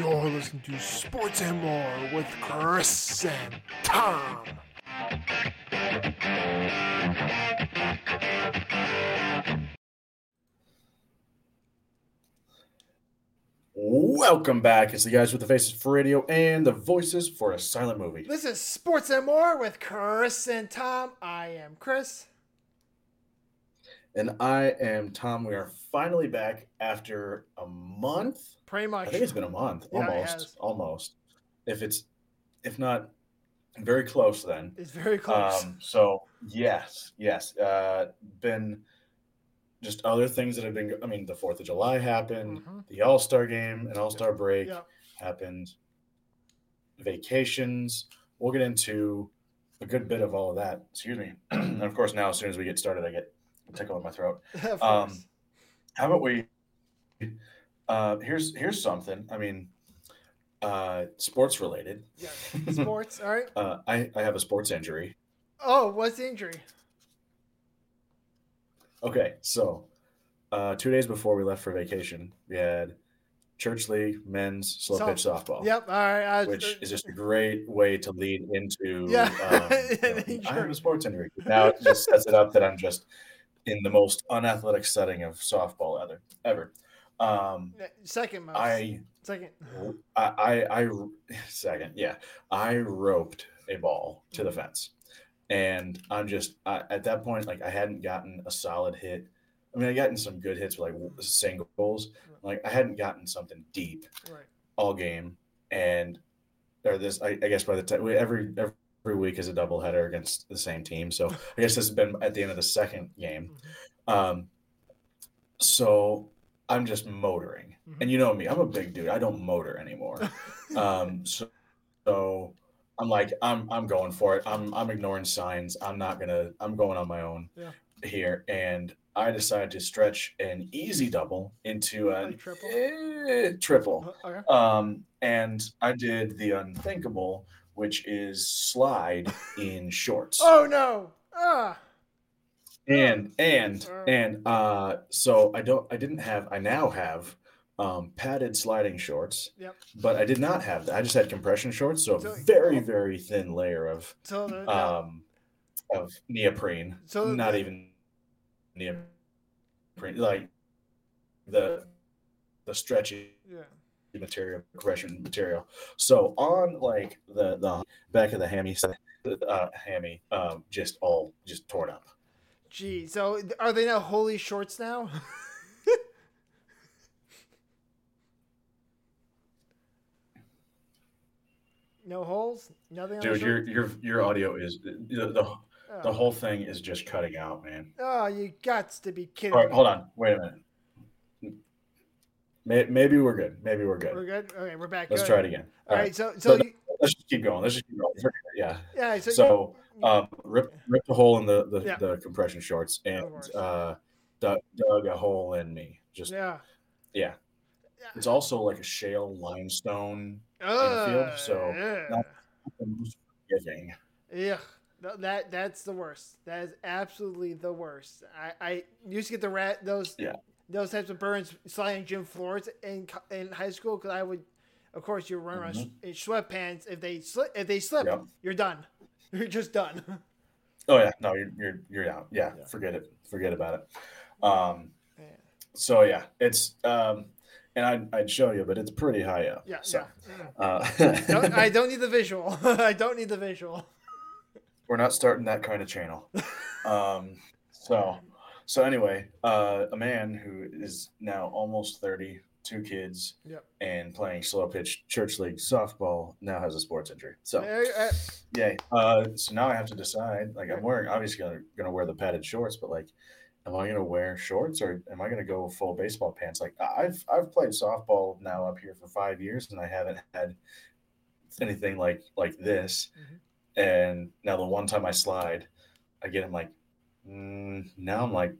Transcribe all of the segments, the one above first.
You're listening to Sports and More with Chris and Tom. Welcome back. It's the guys with the faces for radio and the voices for a silent movie. This is Sports and More with Chris and Tom. I am Chris. And I am Tom. We are finally back after a month. Pretty much. I think it's been a month. Yeah, almost. Almost. If it's if not very close then. It's very close. Um, so yes, yes. Uh been just other things that have been I mean the fourth of July happened, Mhm. the All-Star game and All-Star break. yeah. happened, vacations. We'll get into a good bit of all of that. Excuse me. and of course, now as soon as we get started, I get a tickle in my throat. Of Um, How about we? Uh, here's here's something. I mean, uh, sports related. yeah. Sports. All right. Uh, I I have a sports injury. Oh, what's the injury? Okay, so uh, two days before we left for vacation, we had church league men's slow So- pitch softball. Yep. All right. I, which is just a great way to lead into Yeah. um, you know, I have a sports injury. Now it just sets it up that I'm just in the most unathletic setting of softball ever. Ever. Um, second most. I, second. I, I, I, second, yeah, I roped a ball to the fence, and I'm just I, at that point like I hadn't gotten a solid hit. I mean, I gotten some good hits with like singles. Like I hadn't gotten something deep Right. all game, and or this I, I guess by the time every every every week is a doubleheader against the same team. So I guess this has been at the end of the second game. Um, so I'm just motoring, Mhm. and you know me, I'm a big dude. I don't motor anymore. um, so, so I'm like I'm I'm going for it. I'm I'm ignoring signs. I'm not gonna. I'm going on my own Yeah. here, and I decided to stretch an easy double into a Like triple? eh, triple. Uh, Okay. Um, and I did the unthinkable, which is slide in shorts. Oh no. Ah. And and and uh, so I don't. I didn't have. I now have um, padded sliding shorts, Yep. but I did not have that. I just had compression shorts, so a very very thin layer of So the, yeah. um, of neoprene. So not even neoprene, like the the stretchy yeah. Material, compression material. So on like the the back of the hammy, uh, hammy, um, just all just torn up. Gee. So are they now holy shorts now? no holes. Nothing. Dude, your your your audio is the the, the Oh. whole thing is just cutting out, man. Oh, you got to be kidding All right, me. hold on, wait a minute. May- Maybe we're good. Maybe we're good. We're good. Okay, we're back. Let's Good. try it again. All right. So so, So you, Let's just keep going. Let's just keep going. Yeah. yeah. So, So you- um, rip rip the hole in the the, Yeah. the compression shorts and uh, dug, dug a hole in me. Just yeah. yeah. Yeah. It's also like a shale limestone Uh, so yeah. forgiving. Yeah, th- that that's the worst. That is absolutely the worst. I, I used to get the rat those Yeah. Those types of burns sliding gym floors in in high school because I would, of course, you run around Mhm. in sweatpants. If they slip, if they slip, Yep. you're done. You're just done. Oh yeah, no, you're you're you're out. Yeah, Yeah. forget it. Forget about it. Um, Yeah. so yeah, it's um, and I'd, I'd show you, but it's pretty high up. Yeah, So, yeah. uh, Don't, I don't need the visual. I don't need the visual. we're not starting that kind of channel. Um, so, so anyway, uh, a man who is now almost thirty, two kids, Yep. and playing slow pitch church league softball now has a sports injury. So, Uh, uh. So now I have to decide. Like, I'm wearing obviously gonna, gonna wear the padded shorts, but like, am I gonna wear shorts or am I gonna go full baseball pants? Like, I've I've played softball now up here for five years, and I haven't had anything like like this. Mhm. And now the one time I slide, I get him like, mm, now I'm like,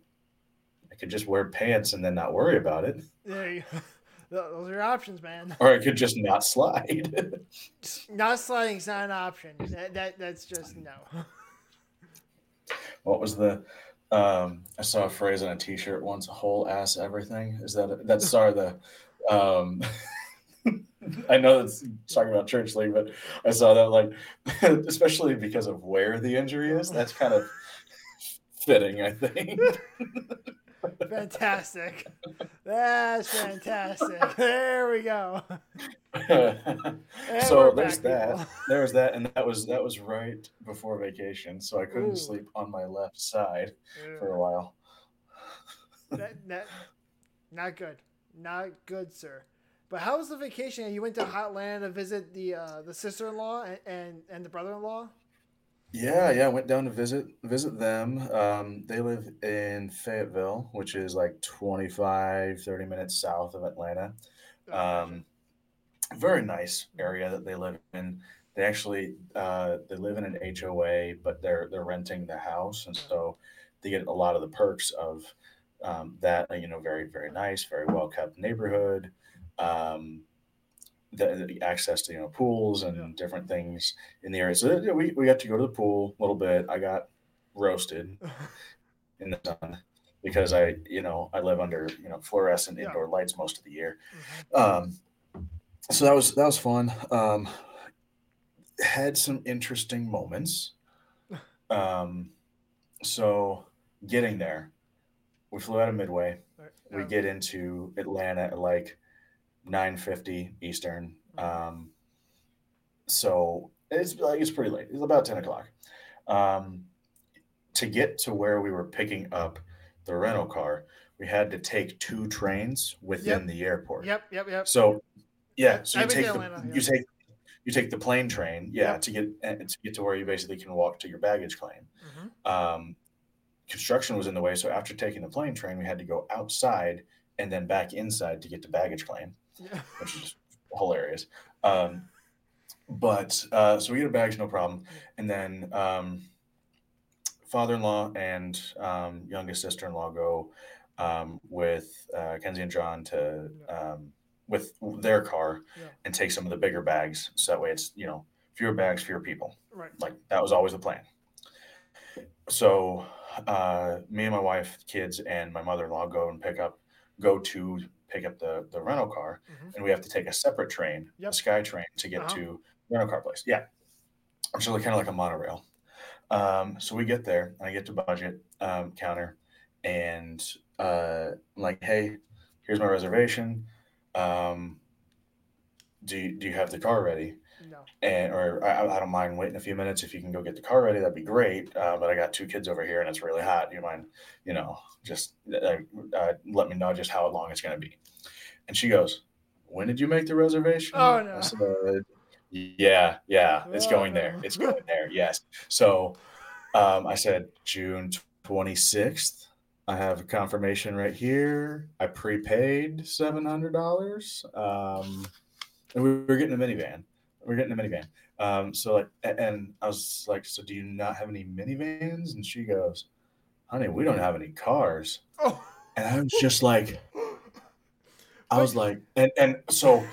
could just wear pants and then not worry about it, there you, those are your options, man. or I could just not slide. Not sliding is not an option. That, that that's just no. what was the? Um, I saw a phrase on a T-shirt once: "Whole ass everything." Is that that's sorry the? Um, I know that's talking about church league, but I saw that like, especially because of where the injury is, that's kind of fitting, I think. Fantastic. That's fantastic. There we go. So there's back, that. people. There was that, and that was that was right before vacation, so I couldn't Ooh. sleep on my left side for a while. that, that, not good. Not good, sir. But how was the vacation? You went to Hotland to visit the uh, the sister in law and, and and the brother in law. Yeah, yeah, I went down to visit visit them. Um, they live in Fayetteville, which is like 25, 30 minutes south of Atlanta. Um, very nice area that they live in. They actually uh, they live in an HOA, but they're they're renting the house, and so they get a lot of the perks of um, that. You know, very very nice, very well kept neighborhood. Um, the, the access to you know pools and Yeah. different things in the area. So we we got to go to the pool a little bit. I got roasted in the sun because I you know I live under you know fluorescent Yeah. indoor lights most of the year. Mhm. Um, so that was that was fun. Um, had some interesting moments. Um, so getting there, we flew out of Midway. We Yeah. get into Atlanta at like nine fifty Eastern. Mhm. Um, so it's like it's pretty late. It's about ten o'clock. Um, to get to where we were picking up the rental car, we had to take two trains within Yep. the airport. Yep, yep, yep. So yeah, so you take the Atlanta, you yeah. take you take the plane train, yeah, Yep. to get to get to where you basically can walk to your baggage claim. Mhm. Um, construction was in the way, so after taking the plane train, we had to go outside and then back inside to get to baggage claim, Yeah. which is hilarious. Um, but uh, so we get a baggage, no problem, and then um, father-in-law and um, youngest sister-in-law go um, with uh, Kenzie and John to um, with their car Yeah. and take some of the bigger bags, so that way it's you know fewer bags, fewer people. Right. Like that was always the plan. So uh, me and my wife, kids, and my mother-in-law go and pick up, go to pick up the the rental car, Mhm. and we have to take a separate train, Yep. a sky train, to get Uh-huh. to rental car place. Yeah, it's really kind of like a monorail. Um, so we get there, and I get to budget um, counter, and uh, I'm like, hey, here's my reservation. Um, do you, do you have the car ready? No. and or I, I don't mind waiting a few minutes if you can go get the car ready that'd be great uh, but i got two kids over here and it's really hot do you mind you know just uh, uh, let me know just how long it's going to be and she goes when did you make the reservation Oh, no. I said, yeah yeah it's going there Oh. it's going there yes so um, i said june 26th I have a confirmation right here. I prepaid $700. Um, and we were getting a minivan we're getting a minivan. Um, so like, and I was like, so do you not have any minivans? And she goes, honey, we don't have any cars. Oh. And I was just like, I was like, and and so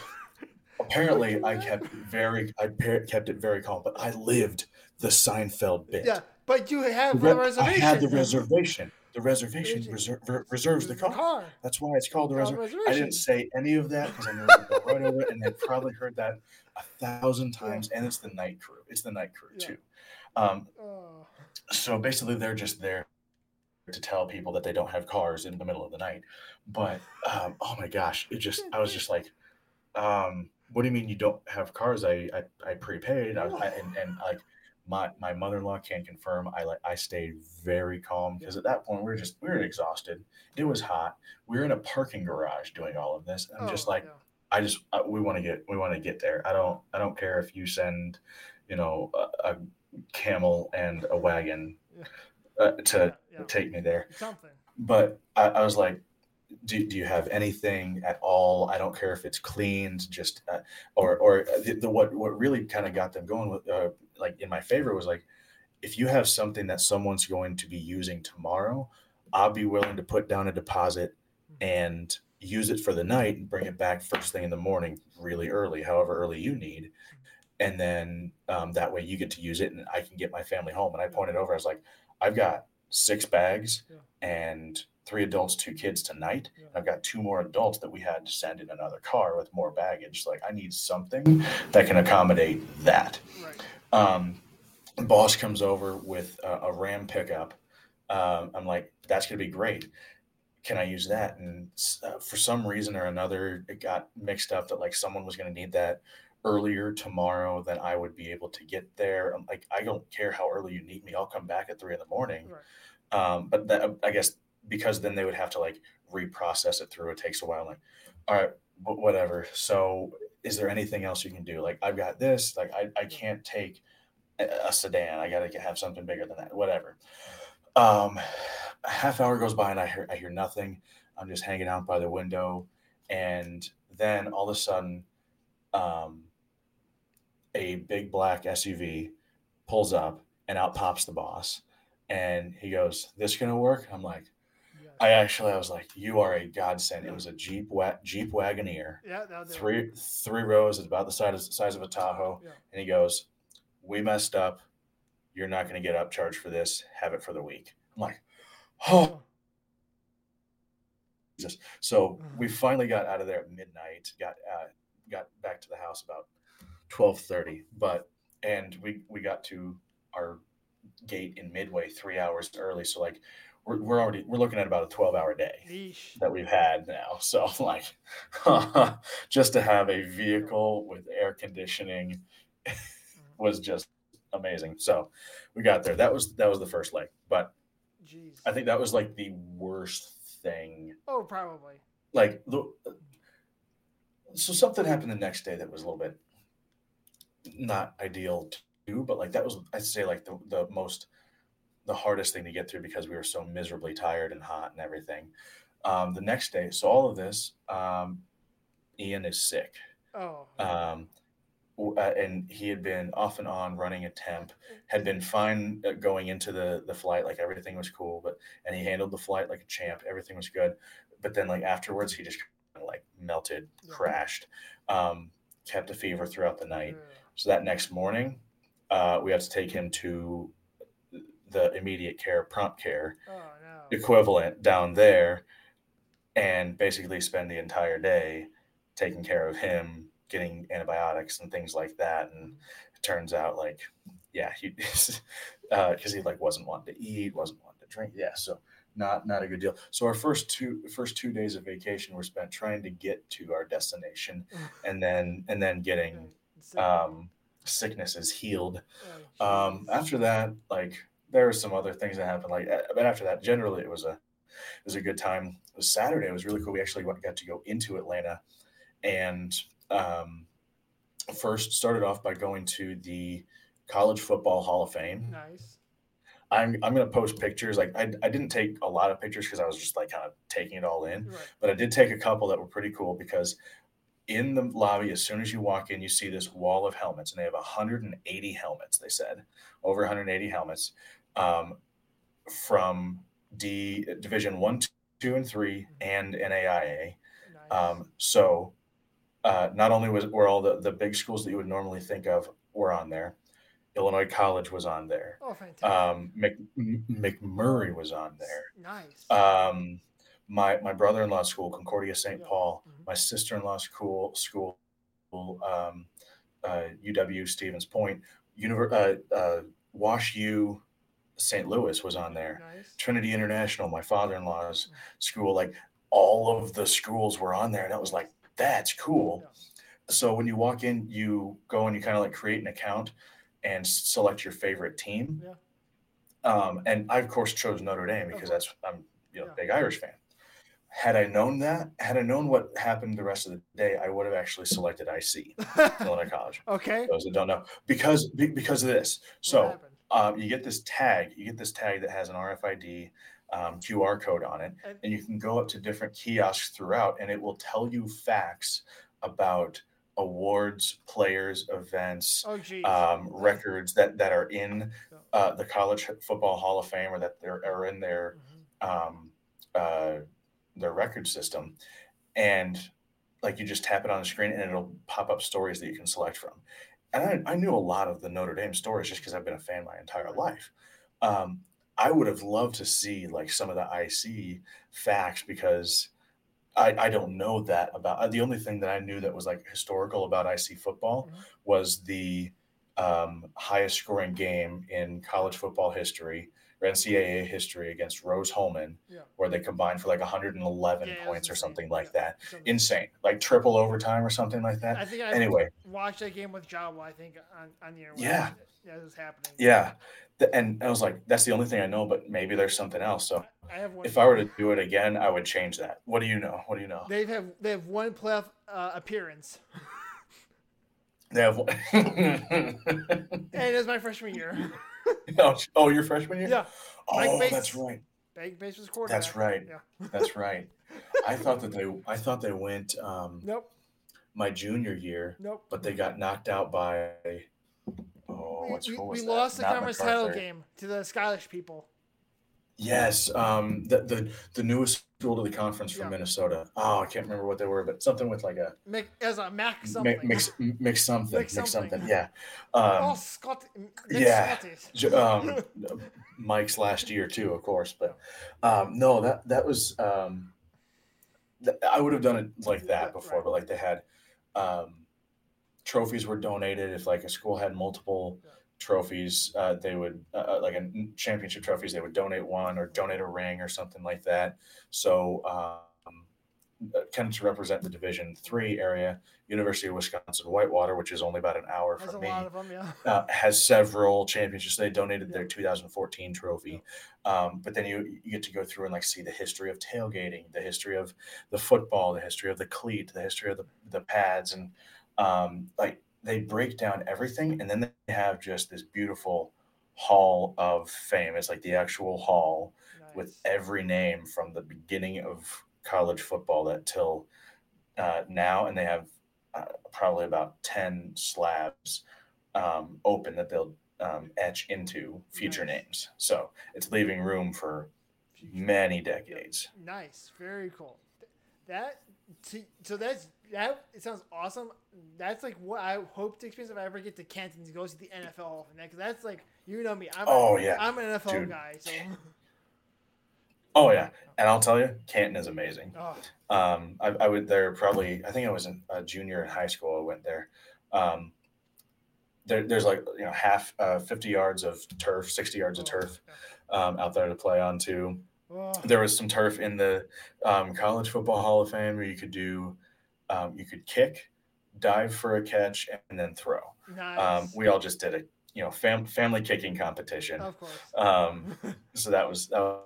apparently I kept very, I kept it very calm, but I lived the Seinfeld bit. Yeah, but you have The the reservation. I had the reservation. The reservation reser- ver- reserves the car. That's why it's called the Called reservation. I didn't say any of that because I would go right over it, and they've probably heard that a thousand times. And it's the night crew. It's the night crew Yeah. too. Um, Oh. so basically, they're just there to tell people that they don't have cars in the middle of the night. But um, oh my gosh, it just I was just like, um, what do you mean you don't have cars? I I, I prepaid. I, I, and, and like my my mother in law can confirm. I like I stayed very calm because at that point we were just we were exhausted. It was hot. We were in a parking garage doing all of this. I'm just Oh, like yeah. I just uh, we want to get we want to get there. I don't I don't care if you send, you know, a, a camel and a wagon. Uh, to Yeah, yeah. take me there. something. But I, I was like, do, do you have anything at all? I don't care if it's cleaned, just uh, or or the, the what what really kind of got them going with uh, like in my favor was like, if you have something that someone's going to be using tomorrow, I'll be willing to put down a deposit and use it for the night and bring it back first thing in the morning, really early, however early you need. And then um, that way you get to use it and I can get my family home. And I pointed over, I was like, I've got six bags Yeah. and three adults, two kids tonight. Yeah. I've got two more adults that we had to send in another car with more baggage. Like I need something that can accommodate that. Right. Um, boss comes over with a, a Ram pickup. Um, I'm like, that's gonna be great. Can I use that? And uh, for some reason or another, it got mixed up that like someone was gonna need that earlier tomorrow than I would be able to get there. I'm like, I don't care how early you need me. I'll come back at three in the morning. Right. Um, but that, I guess because then they would have to like reprocess it through. It takes a while. Like, all right, wh- whatever. So, is there anything else you can do? Like, I've got this. Like, I, I can't take a, a sedan. I got to have something bigger than that. Whatever. Um, a half hour goes by and I hear I hear nothing. I'm just hanging out by the window, and then all of a sudden, um, a big black SUV pulls up, and out pops the boss, and he goes, "This gonna work?" I'm like, I actually I was like, "You are a godsend." It was a Jeep wa- Jeep Wagoneer, yeah. Three three rows, it's about the size size of a Tahoe, Yeah. and he goes, "We messed up. You're not going to get upcharged for this. Have it for the week." I'm like, "Oh." Jesus. So we finally got out of there at midnight. Got uh, got back to the house about twelve thirty. But and we we got to our gate in Midway three hours early. So like we're we're already we're looking at about a twelve hour day Yeesh. that we've had now. So like just to have a vehicle with air conditioning mm-hmm. was just amazing. So we got there. That was that was the first leg. But Jeez. I think that was like the worst thing Oh, probably. like the so something happened the next day that was a little bit not ideal too but like that was i'd say like the, the most the hardest thing to get through because we were so miserably tired and hot and everything. Um, the next day so all of this um, ian is sick. Oh. um, uh, and he had been off and on running a temp had been fine uh, going into the the flight like everything was cool but and he handled the flight like a champ everything was good. But then like afterwards he just kind of like melted crashed um, kept a fever throughout the night. So that next morning uh, we have to take him to the immediate care prompt care Oh no. equivalent down there and basically spend the entire day taking care of him getting antibiotics and things like that. And it turns out like yeah he because he like wasn't wanting to eat wasn't wanting to drink. Yeah so not not a good deal. So our first two first two days of vacation were spent trying to get to our destination and then and then getting um sickness is healed. Um after that like there were some other things that happened like uh, but after that generally it was a it was a good time. It was saturday it was really cool we actually went, got to go into atlanta and um first started off by going to the college football hall of fame. Nice. i'm i'm going to post pictures like I, I didn't take a lot of pictures because i was just like kind of taking it all in Right. but I did take a couple that were pretty cool because in the lobby, as soon as you walk in, you see this wall of helmets, and they have 180 helmets. They said over 180 helmets um, from D Division One, Two, and Three, and NAIA. Um, so uh, not only was were all the the big schools that you would normally think of were on there, Illinois College was on there. oh, fantastic. Um, Mc, McMurry was on there Nice. My my brother-in-law school, Concordia St. Paul, Mhm. my sister-in-law school, school, um, uh, UW Stevens Point, Univer- uh, uh, Wash U, St. Louis was on there. Nice. Trinity International, my father-in-law's school, like all of the schools were on there, and I was like, that's cool. So when you walk in, you go and you kind of like create an account and select your favorite team. Yeah. Um, and I of course chose Notre Dame because that's I'm you know Yeah. big Irish fan. Had I known that, had I known what happened the rest of the day, I would have actually selected IC, Illinois College. okay. Those that don't know, because because of this. So um, you get this tag, you get this tag that has an RFID um, QR code on it, And- and you can go up to different kiosks throughout, and it will tell you facts about awards, players, events, Oh, um, records that that are in uh, the College Football Hall of Fame or that they're are in their Mhm. um, uh, their record system, and like you just tap it on the screen and it'll pop up stories that you can select from. And I, I knew a lot of the Notre Dame stories just because I've been a fan my entire life. Um, I would have loved to see like some of the IC facts because I, I don't know that about the only thing that I knew that was like historical about IC football Mhm. was the um, highest scoring game in college football history or NCAA history against Rose-Hulman, Yeah. where they combined for like 111 Yeah, points or something like that. something- Insane, like triple overtime or something like that. I think I Anyway, watched that game with Jawa. I think on on the. Yeah. that was happening. yeah, and I was like, that's the only thing I know, but maybe there's something else. So I have one. if I were to do it again, I would change that. What do you know? What do you know? They have they have one playoff uh, appearance, They have. One- and it was my freshman year. oh, oh, your freshman year? yeah, Mike Oh, Bates- that's right. Bank base was quarterback. That's right. Yeah. That's right. I thought that they. I thought they went um, Nope. my junior year, Nope. but they got knocked out by. Oh, We, what's we, we lost the Not conference title game to the Scottish people. Yes, um, the, the the newest school to the conference from Yeah. Minnesota. Oh, I can't remember what they were, but something with like a Mc, as a Mac something. mix mix something, Mix mix something. something. Yeah. oh, Um, Scott. yeah. Scottish. j- um, Mike's last year too, of course, but um, no, that that was um, th- I would have done it like that before, right. but like they had um, trophies were donated. If like a school had multiple Yeah. Trophies, uh, they would uh, uh, like a championship trophies. They would donate one or donate a ring or something like that. So. Um, uh, kind of to represent the Division Three area, University of Wisconsin Whitewater, which is only about an hour There's from me them. Yeah. uh, has several championships. They donated their 2014 trophy, um, but then you you get to go through and like see the history of tailgating, the history of the football, the history of the cleat, the history of the the pads, and um, like they break down everything, and then they have just this beautiful hall of fame. It's like the actual hall with every name from the beginning of college football that till uh, now, and they have uh, probably about ten slabs um, open that they'll um, etch into future Nice. names. So it's leaving room for many decades. Nice, very cool. That to, so that's that. It sounds awesome. That's like what I hope to experience if I ever get to Canton to go see the NFL. Because that's like you know me. I'm Oh, a, yeah. I'm an NFL Dude. guy. So Oh yeah, and I'll tell you, Canton is amazing. oh, Um, I, I went there probably. I think I was in a junior in high school. I went there. Um, there there's like you know half uh, 50 yards of turf, 60 yards of oh, turf um, out there to play on too. There was some turf in the um, College Football Hall of Fame where you could do, um, you could kick, dive for a catch, and then throw. nice. Um, we all just did a you know fam- family kicking competition. of course. Um, so that was that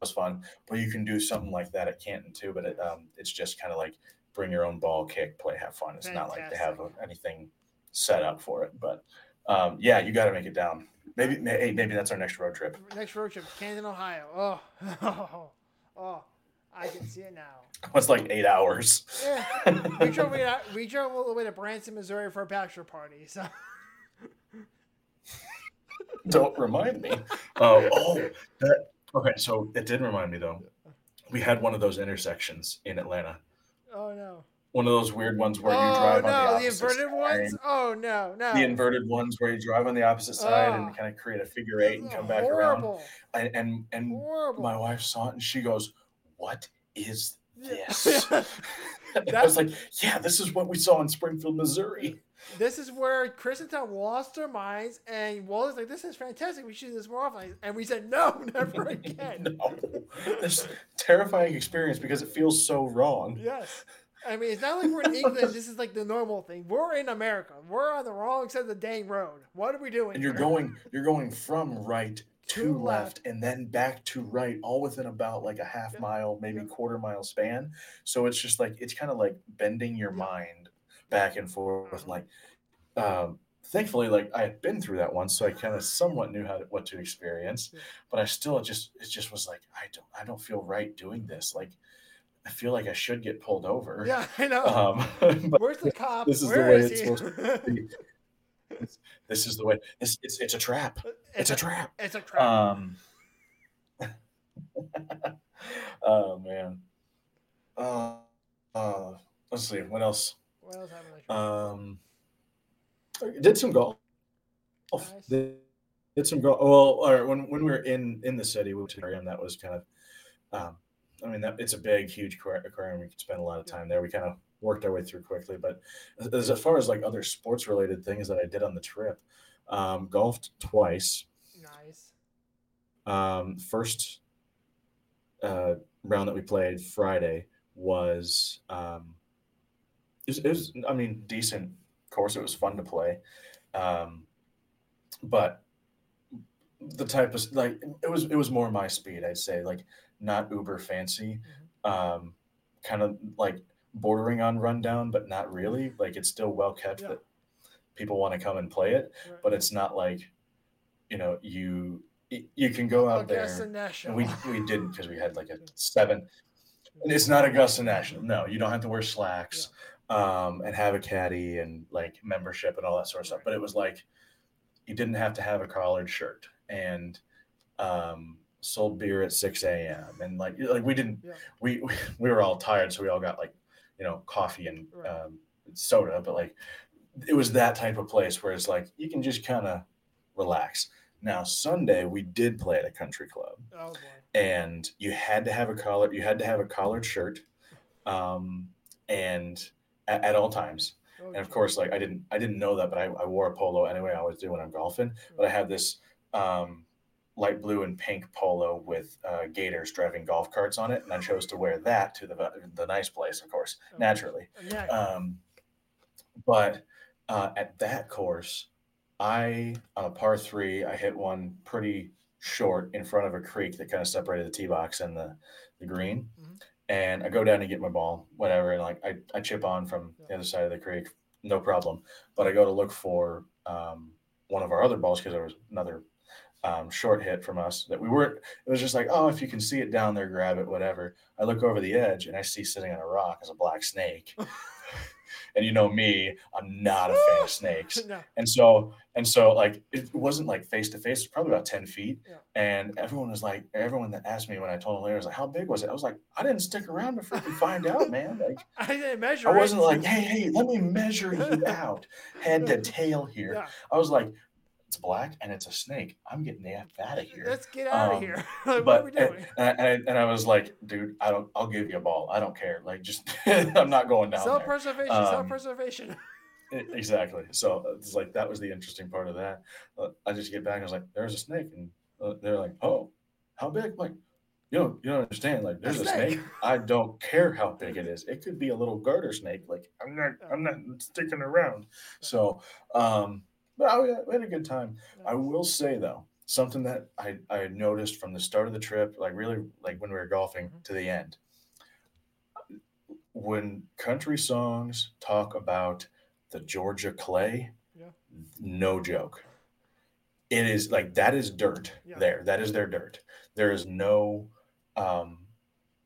was fun. But you can do something like that at Canton too. But it, um, it's just kind of like bring your own ball, kick, play, have fun. It's not like they have Fantastic. anything set up for it. But um, yeah, you got to make it down. Maybe may- hey, maybe that's our next road trip. Next road trip, Canton, Ohio. Oh, oh, oh, I can see it now. It was like eight hours. Yeah, we drove we drove all the way to Branson, Missouri for a bachelor party. So Don't remind me. Oh, oh, that, okay. So it did remind me though. We had one of those intersections in Atlanta. oh no. One of those weird ones where you oh drive no, on the the inverted side. ones. Oh no, no. The inverted ones where you drive on the opposite side Oh. and kind of create a figure eight and come back around. horrible. And and, and Horrible. my wife saw it and she goes, "What is this?" I was like, "Yeah, this is what we saw in Springfield, Missouri." this is where Chris and Tom lost their minds, and Walter's like, "This is fantastic. We should do this more often." And we said, "No, never again." no, this terrifying experience because it feels so wrong. Yes. I mean, it's not like we're in England. This is like the normal thing. We're in America. We're on the wrong side of the dang road. What are we doing? and you're here? going you're going from right To to left. left and then back to right all within about like a half Yeah. mile maybe Yeah. quarter mile span so it's just like it's kind of like bending your mind back and forth like um thankfully like i had been through that once so i kind of somewhat knew how to, what to experience but i still just it just was like i don't i don't feel right doing this like i feel like i should get pulled over Yeah, I know. um Where's the cop? this is the way is it's supposed to be. this is the way it's it's, it's a trap it's a trap It's a trap. um. oh man. Uh, uh, let's see what else. what else Um, did some golf Nice. Did some golf. well, or when when we were in in the city, which aquarium that was kind of, um, I mean that it's a big, huge aquarium. We could spend a lot of time there. We kind of worked our way through quickly. But as, as far as like other sports related things that I did on the trip, um, golfed twice. Nice. Um, first uh, round that we played Friday was um, it was, it was I mean decent course. It was fun to play, um, but the type of like it was it was more my speed. I'd say like not uber fancy, mm-hmm. um, kind of like bordering on rundown, but not really. Like it's still well kept yeah. that people want to come and play it, right. but it's not like you know you you can go out Augusta there. National. And we we didn't because we had like a seven. And it's not Augusta National. No, you don't have to wear slacks yeah. um, and have a caddy and like membership and all that sort of stuff. But it was like you didn't have to have a collared shirt and um, sold beer at 6 a.m. and like like we didn't yeah. we, we we were all tired, so we all got like you know coffee and right. um, soda, but like it was that type of place where it's like you can just kind of relax. Now Sunday we did play at a country club, oh, and you had to have a collar. You had to have a collared shirt, um, and at, at all times. Oh, and of course, like I didn't, I didn't know that, but I, I wore a polo anyway. I always do when I'm golfing. But I had this um, light blue and pink polo with uh, gators driving golf carts on it, and I chose to wear that to the the nice place, of course, oh, naturally. Um, but uh, at that course, I on a par three, I hit one pretty short in front of a creek that kind of separated the tee box and the the green. Mm-hmm. And I go down to get my ball, whatever, and like I, I chip on from yeah. the other side of the creek, no problem. But I go to look for um, one of our other balls because there was another um, short hit from us that we weren't. It was just like, oh, if you can see it down there, grab it, whatever. I look over the edge and I see sitting on a rock is a black snake. and you know me, I'm not a fan of snakes. no. And so, and so, like, it wasn't like face to face. Probably about ten feet. Yeah. And everyone was like, everyone that asked me when I told them later was like, "How big was it?" I was like, "I didn't stick around to freaking find out, man." Like, I didn't measure. I wasn't it. like, "Hey, hey, let me measure you out, head to tail here." Yeah. I was like, it's black and it's a snake. I'm getting the F out of here. Let's get out um, of here. like, but, what are we doing? And, and, and, I was like, dude, I don't, I'll give you a ball. I don't care. Like, just, I'm not going down. Self preservation, um, self preservation. exactly. So it's like, that was the interesting part of that. Uh, I just get back and I was like, there's a snake. And uh, they're like, oh, how big? I'm like, you don't, you don't understand. Like, there's a, a snake. snake. I don't care how big it is. It could be a little garter snake. Like, I'm not, I'm not sticking around. So, um, but I, we had a good time. I will say though, something that I, I noticed from the start of the trip, like really like when we were golfing mm-hmm. to the end, when country songs talk about the Georgia clay, yeah. no joke. It is like that is dirt yeah. there. That is their dirt. There is no um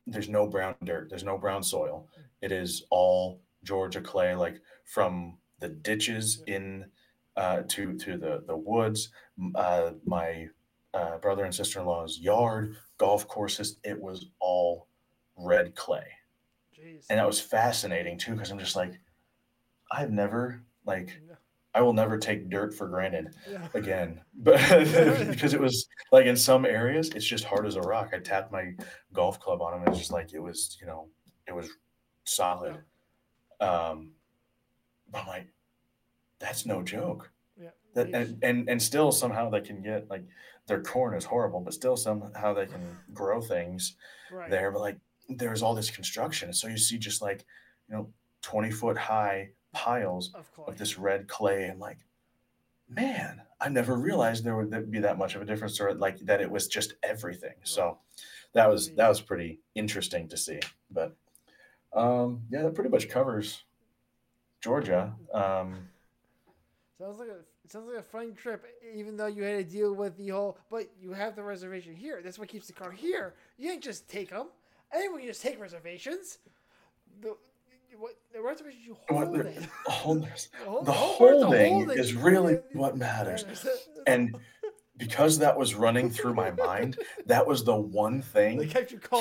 there's no brown dirt. There's no brown soil. Mm. It is all Georgia clay, like from the ditches yeah. in uh, to to the the woods. Uh, my uh, brother and sister in law's yard, golf courses. It was all red clay, Jeez. and that was fascinating too because I'm just like, I've never like. I will never take dirt for granted yeah. again, but because it was like in some areas, it's just hard as a rock. I tapped my golf club on them, and it's just like it was, you know, it was solid. Yeah. Um, I'm like, that's no joke. Yeah. That, and, and and still somehow they can get like their corn is horrible, but still somehow they can grow things right. there. But like there's all this construction, so you see just like you know twenty foot high piles of, of this red clay, and like man, I never realized there would be that much of a difference, or like that it was just everything. Right. So that was that was pretty interesting to see. But um, yeah, that pretty much covers Georgia. Um, Sounds like a sounds like a fun trip, even though you had to deal with the whole. But you have the reservation here. That's what keeps the car here. You can't just take them. Anyone can just take reservations. The what the reservations you hold it. Hold, the, the holding is really what matters, and because that was running through my mind, that was the one thing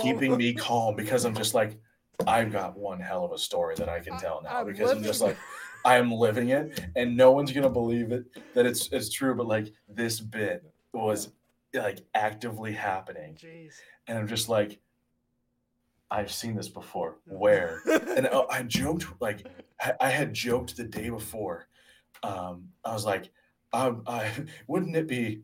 keeping me calm because I'm just like, I've got one hell of a story that I can tell now I'm because I'm just like. I am living it, and no one's gonna believe it that it's it's true. But like this bit was like actively happening, Jeez. and I'm just like, I've seen this before. Where? and uh, I joked like I, I had joked the day before. Um, I was like, um, I wouldn't it be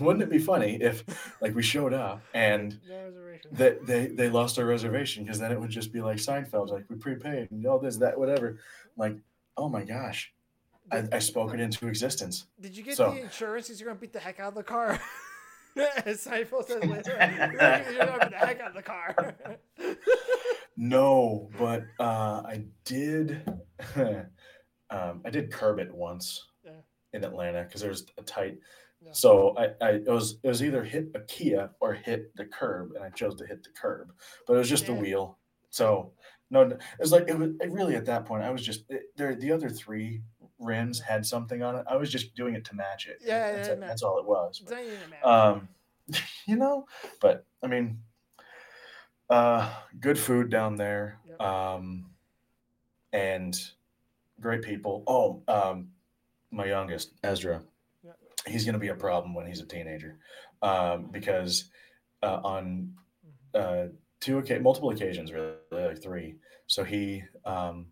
wouldn't it be funny if like we showed up and that they they lost our reservation because then it would just be like Seinfeld, like we prepaid and all this that whatever. Like, oh my gosh, I, I spoke it into existence. Did you get So- the insurance? Because you're gonna beat the heck out of the car. As Seinfeld says later, you're gonna beat the heck out of the car. No, but uh, I did. um, I did curb it once Yeah. in Atlanta because there's a tight. Yeah. So I, I it was it was either hit a Kia or hit the curb, and I chose to hit the curb. But it was just the wheel. So no, it was like it was it really at that point. I was just it, there. The other three rims had something on it. I was just doing it to match it. Yeah, that's, yeah, it- that's all it was. It's not even matter. um you know but i mean uh good food down there Yep. um and great people oh um my youngest ezra Yep. he's going to be a problem when he's a teenager um because uh, on uh two occa- multiple occasions really like three. So he um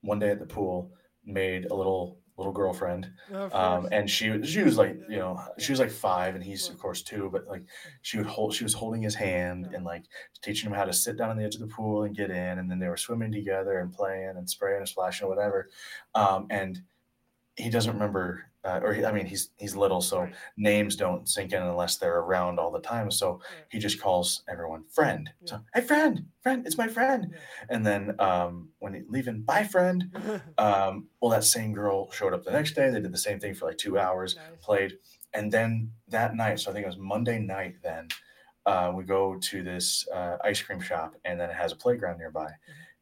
one day at the pool made a little little girlfriend No, um, and she was she was like you know she was like five and he's of course two but like she would hold she was holding his hand and like teaching him how to sit down on the edge of the pool and get in and then they were swimming together and playing and spraying and splashing or whatever. Um, and he doesn't remember uh, or he, I mean he's he's little so Right. names don't sink in unless they're around all the time so Right. he just calls everyone friend Yeah. so hey friend friend it's my friend Yeah. and then um, when he leaving bye friend um, well, that same girl showed up the next day. They did the same thing for like two hours, Nice. played, and then that night, so I think it was Monday night. Then uh, we go to this uh, ice cream shop, and then it has a playground nearby.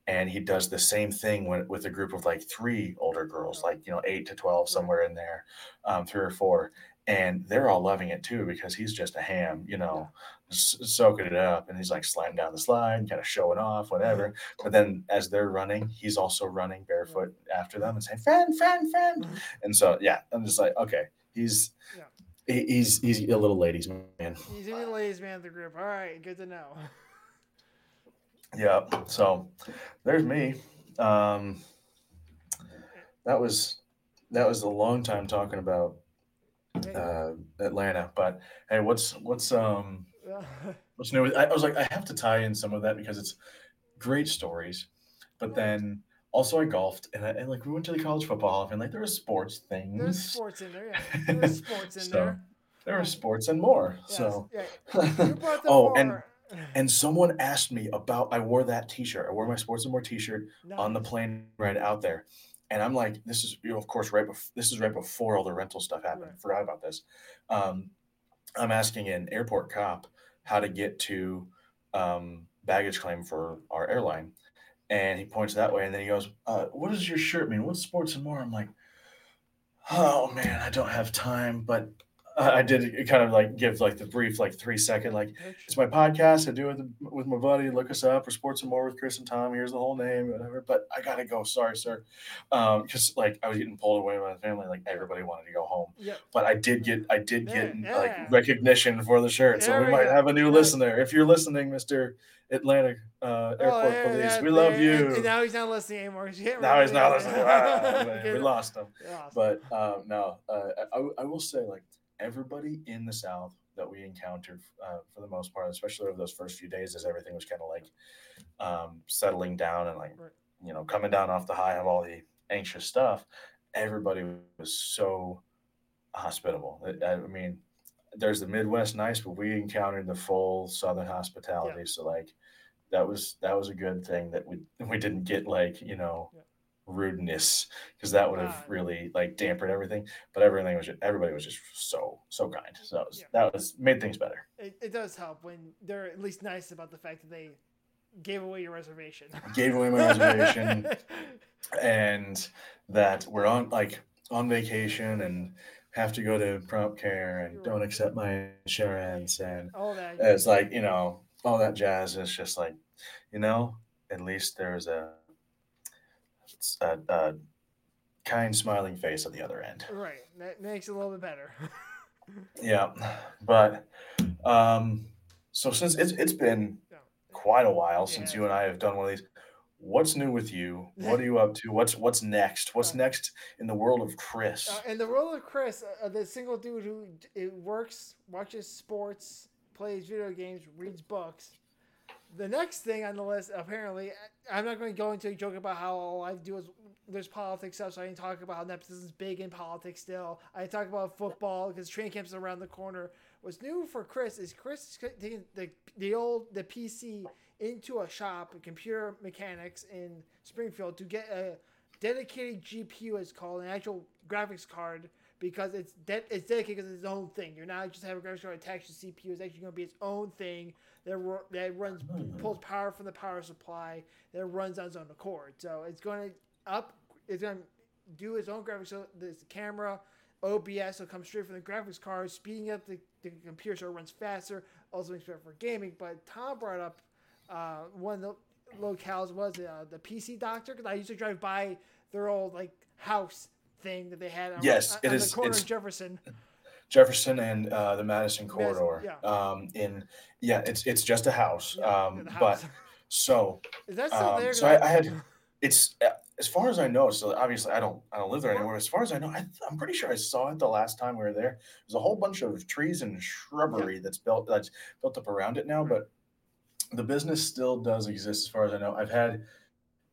And he does the same thing with, with a group of like three older girls, like you know eight to twelve, somewhere in there, um, three or four, and they're all loving it too because he's just a ham, you know, soaking it up, and he's like sliding down the slide, kind of showing off, whatever. But then as they're running, he's also running barefoot after them and saying, friend, friend, friend. Mhm. And so, yeah, I'm just like, okay, he's, Yeah. he- he's, he's a little ladies man. He's in the ladies man of the group. All right, good to know. Yeah. So there's me. Um, that was, that was a long time talking about uh, Atlanta, but hey, what's, what's, um, what's new? I, I was like, I have to tie in some of that because it's great stories, but then also I golfed and, I, and like we went to the college football and like there were sports things. there's sports in there. Yeah, there's sports in So, there. There were sports and more. Yes, So, yeah. You brought the oh, and and someone asked me about. I wore that T-shirt. I wore my sports and more T-shirt on the plane ride out there, and I'm like, this is you know, of course, right. before this is right before all the rental stuff happened. Right. Forgot about this. Um, I'm asking an airport cop how to get to um, baggage claim for our airline, and he points that way, and then he goes, uh, "What does your shirt mean? What's sports and more?" I'm like, "Oh man, I don't have time," but I I did kind of like give like the brief like three second like it's my podcast. I do it with, with my buddy. Look us up for Sports and More with Chris and Tom. Here's the whole name, whatever. But I gotta go. Sorry, sir. Um, because like I was getting pulled away by the family. Like everybody wanted to go home. Yep. But I did get I did get yeah. like recognition for the shirt. So we we might go. have a new listener. If you're listening, Mister Atlanta uh, Airport Oh, yeah, Police, we love you. And, and now he's not listening anymore now he's not listening. Ah, we lost him. Yeah. But um, no, uh, I, I will say like everybody in the South that we encountered uh, for the most part, especially over those first few days, as everything was kind of like um, settling down and like Right. you know coming down off the high of all the anxious stuff. Everybody was so hospitable. I, I mean, there's the Midwest nice, but we encountered the full Southern hospitality. So like that was that was a good thing that we we didn't get like you know Yeah. Rudeness because that would have really like dampened everything. But everything was just, everybody was just so so kind. So that was Yeah. that was made things better. It, it does help when they're at least nice about the fact that they gave away your reservation. Gave away my reservation and that we're on like on vacation and have to go to prompt care and don't accept my insurance and All that. it's like you know all that jazz is just like you know at least there's a, a, a kind smiling face on the other end Right. That makes it a little bit better. Yeah, but um, so since it's it's been quite a while since Yeah. you and I have done one of these. What's new with you? What are you up to? What's what's next? What's Uh, next in the world of Chris? Uh, and the role of Chris, uh, the single dude who it works, watches sports, plays video games, reads books. The next thing on the list, apparently, I'm not going to go into a joke about how all I do is there's politics stuff, so I didn't talk about how nepotism's big in politics still. I talk about football because training camp's around the corner. What's new for Chris is Chris is taking the, the old the PC into a shop, computer mechanics in Springfield, to get a dedicated GPU, it's called, an actual graphics card because it's de- it's dedicated because it's its own thing. You're not just having a graphics card attached to CPU. It's actually going to be its own thing that that runs pulls power from the power supply that runs on its own accord. So it's going to up. It's going to do its own graphics. So there's the camera, OBS will come straight from the graphics card, speeding up the, the computer so it runs faster. Also makes better for gaming. But Tom brought up uh, one of the locales was uh, the PC Doctor because I used to drive by their old like house thing that they had. On, Yes, on, it on is- the corner it's- of Jefferson. Jefferson and uh, the Madison Madison, corridor. yeah. Um, in yeah, it's it's just a house. Yeah, um, the but so is that still um, there? so I, I had it's uh, as far as I know. So obviously I don't I don't live there anymore. As far as I know, I, I'm pretty sure I saw it the last time we were there. There's a whole bunch of trees and shrubbery that's built that's built up around it now, but the business still does exist as far as I know. I've had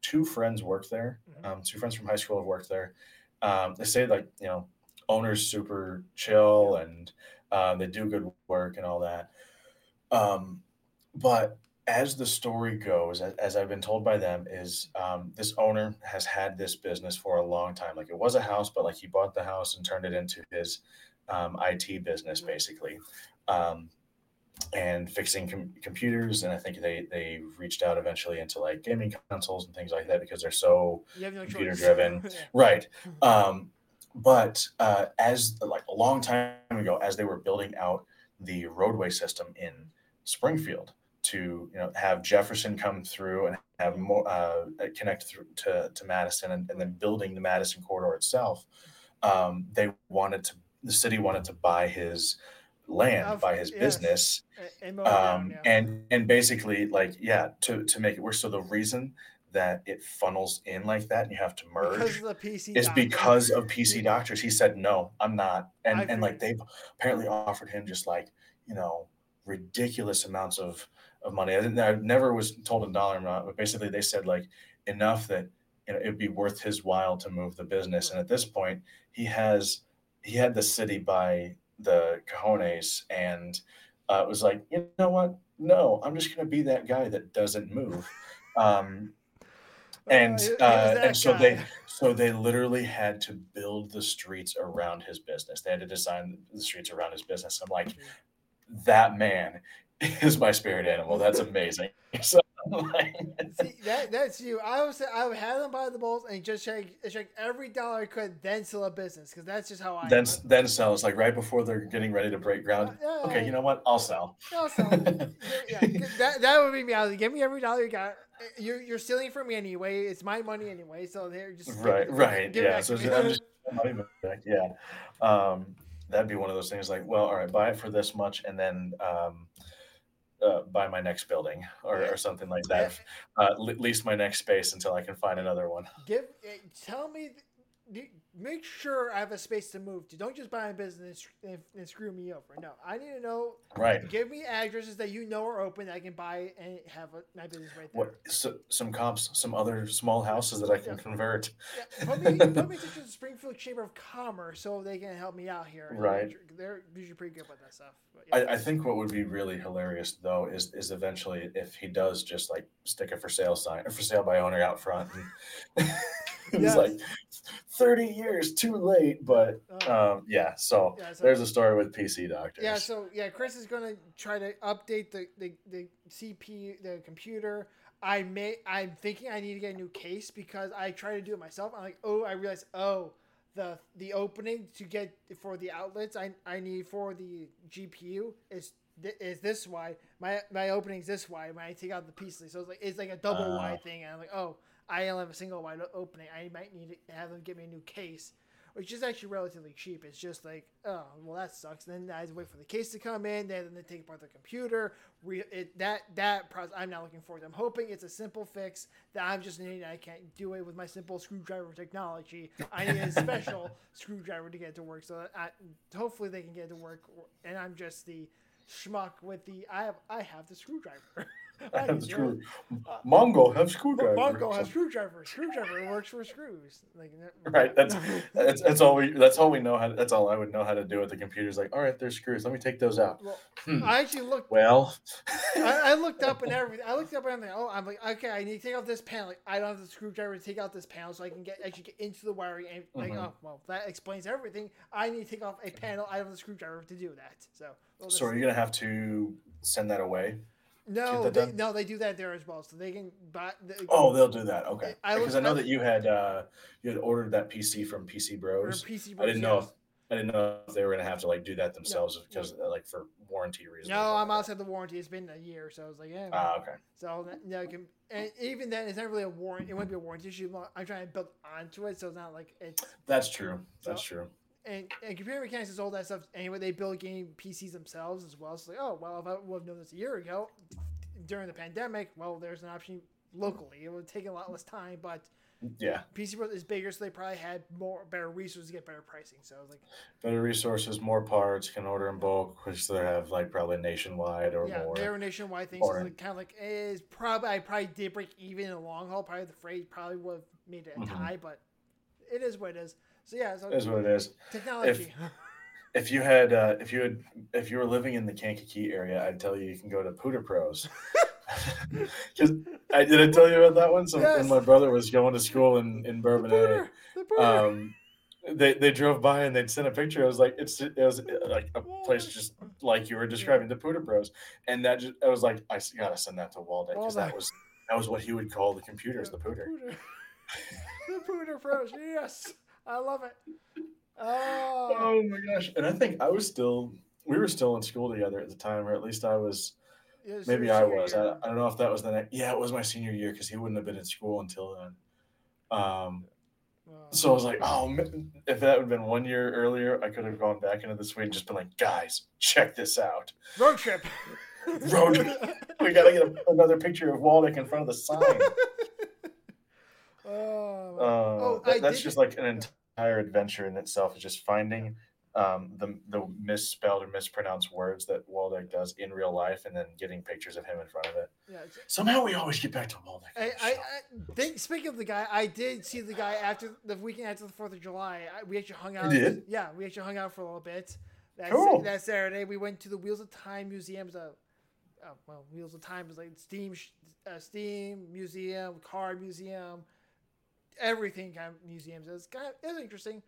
two friends work there. Mhm. Um, two friends from high school have worked there. Um, they say like you know owners super chill and uh, they do good work and all that. Um, but as the story goes, as, as I've been told by them, is um, this owner has had this business for a long time. Like it was a house, but like he bought the house and turned it into his um, IT business, Mhm. basically, um, and fixing com- computers. And I think they they reached out eventually into like gaming consoles and things like that because they're so no computer driven. Yeah. Right. Um, but uh, as like a long time ago, as they were building out the roadway system in Springfield to you know have Jefferson come through and have more uh, connect through to, to Madison and, and then building the Madison corridor itself, um, they wanted to the city wanted to buy his land, Of- buy his yes. business, A- and down, um, yeah. and and basically like yeah to to make it work. So the reason that it funnels in like that and you have to merge because of the PC is doctor. because of PC doctors. He said, no, I'm not. And and like they've apparently offered him just like, you know, ridiculous amounts of, of money. I, didn't- I never was told a dollar amount, but basically they said like enough that you know it'd be worth his while to move the business. And at this point, he has he had the city by the cojones and uh, was like, you know what? No, I'm just gonna be that guy that doesn't move. Um, and was uh, and so they so they literally had to build the streets around his business. They had to design the streets around his business. I'm like, that man is my spirit animal. That's amazing. So See, that, that's you. I would say I would have them buy the bulls and just check, every dollar I could, then sell a business because that's just how I. then am. then sell. It's like right before they're getting ready to break ground. Yeah, Okay, you know what? I'll sell. No, so, yeah, that, that would be me. Was like, give me every dollar you got. You're, you're stealing from me anyway. It's my money anyway. So they're just right, right, give yeah. So just. Yeah, um, that'd be one of those things. Like, well, all right, buy it for this much, and then um, uh, buy my next building or, or something like that. Uh, le- lease my next space until I can find another one. Give eh, tell me, make sure I have a space to move to. Don't just buy a business and, and screw me over. No, I need to know. Right. Give me addresses that you know are open. That I can buy and have a, my business right there. What so, some comps, some other small houses that I can Yeah. convert. Yeah, put me, put me touch the Springfield Chamber of Commerce so they can help me out here. Right. They're usually pretty good with that stuff. Yeah. I, I think what would be really hilarious though is is eventually if he does just like stick a for sale sign or for sale by owner out front. And it's Yes. like thirty years too late, but Uh, um, yeah. So yeah, so- there's a story with PC doctors. Yeah, so yeah, Chris is gonna try to update the, the, the CPU, the computer. I may, I'm thinking I need to get a new case because I try to do it myself. I'm like, oh, I realize, oh, the the opening to get for the outlets I, I need for the GPU is is this wide. My my opening is this wide when I take out the pieces. So it's like it's like a double Oh. wide thing. And I'm like, oh, I only have a single wide opening. I might need to have them get me a new case. which is actually relatively cheap. It's just like, oh, well, that sucks. And then I have to wait for the case to come in. Then they take apart the computer. Re- it, that that process, I'm not looking forward. to. I'm hoping it's a simple fix that I'm just needing. I can't do it with my simple screwdriver technology. I need a special screwdriver to get it to work. So I, hopefully they can get it to work. And I'm just the schmuck with the I have I have the screwdriver. I have screw. Mongo have screwdriver. Mongo has screwdriver. Screwdriver works for screws. Like right. That's that's that's all we that's all we know how. That's all I would know how to do with the computers. Like, all right, there's screws. Let me take those out. Well, hmm. I actually looked. Well, I, I, looked up and everything. I looked up and everything. Oh, I'm like, okay, I need to take out this panel. Like, I don't have the screwdriver to take out this panel, so I can get actually get into the wiring. And like, mm-hmm. oh, well, that explains everything. I need to take off a panel. I have the screwdriver to do that. So. Well, so are you gonna have to send that away? No, they, no, they do that there as well, so they can buy. They, oh, they'll do that. Okay, because I, I know that you had uh, you had ordered that PC from PC Bros. PC Bros I didn't know if I didn't know if they were gonna have to like do that themselves no, because no. Uh, like for warranty reasons. No, I'm outside the warranty. It's been a year, so I was like, yeah. Ah, uh, okay. So no, can, and even then, it's not really a warranty. It wouldn't be a warranty issue. I'm trying to build onto it, so it's not like it's. That's true. That's so, true and, and computer mechanics is all that stuff anyway. They build game PCs themselves as well. So like, oh well, if I would have known this a year ago, during the pandemic, well, there's an option locally. It would take a lot less time, but yeah, PC World is bigger, so they probably had more better resources to get better pricing. So I was like, better resources, more parts, can order in bulk, which they have like probably nationwide or yeah, more. they're nationwide things. So like, kind of like is probably I probably did break even in the long haul. Probably the freight probably would have made it a mm-hmm. tie, but it is what it is. So yeah, so is what it is. Technology. If, if you had, uh, if you had, if you were living in the Kankakee area, I'd tell you you can go to Pooter Pros. Because I did I tell you about that one. So yes. when my brother was going to school in in Bourbonnais, um, they they drove by and they'd sent a picture. I was like, it's it was like a place just like you were describing the Pooter Pros, and that just I was like, I gotta send that to Waldeck because that was that was what he would call the computers, the Pooter. the Pooter Pros, yes. I love it. Oh. oh my gosh! And I think I was still, we were still in school together at the time, or at least I was. Yeah, maybe I was. I, I, don't know if that was the next. Yeah, it was my senior year because he wouldn't have been in school until then. Um, so I was like, oh, if that would have been one year earlier, I could have gone back into the suite and just been like, guys, check this out. Road trip. Road trip. we got to get a, another picture of Waldeck in front of the sign. Oh, uh, oh that, that's just like an entire adventure in itself is just finding um, the the misspelled or mispronounced words that Waldeck does in real life, and then getting pictures of him in front of it. Yeah. Somehow we always get back to Waldeck. I, I, I think. Speaking of the guy, I did see the guy after the weekend after the Fourth of July. I, we actually hung out. You did? Yeah, we actually hung out for a little bit. That, cool. that Saturday, we went to the Wheels of Time Museum. Uh, oh, well, Wheels of Time is like Steam, uh, Steam Museum, Car Museum everything kind of museums. Was kind of it was interesting.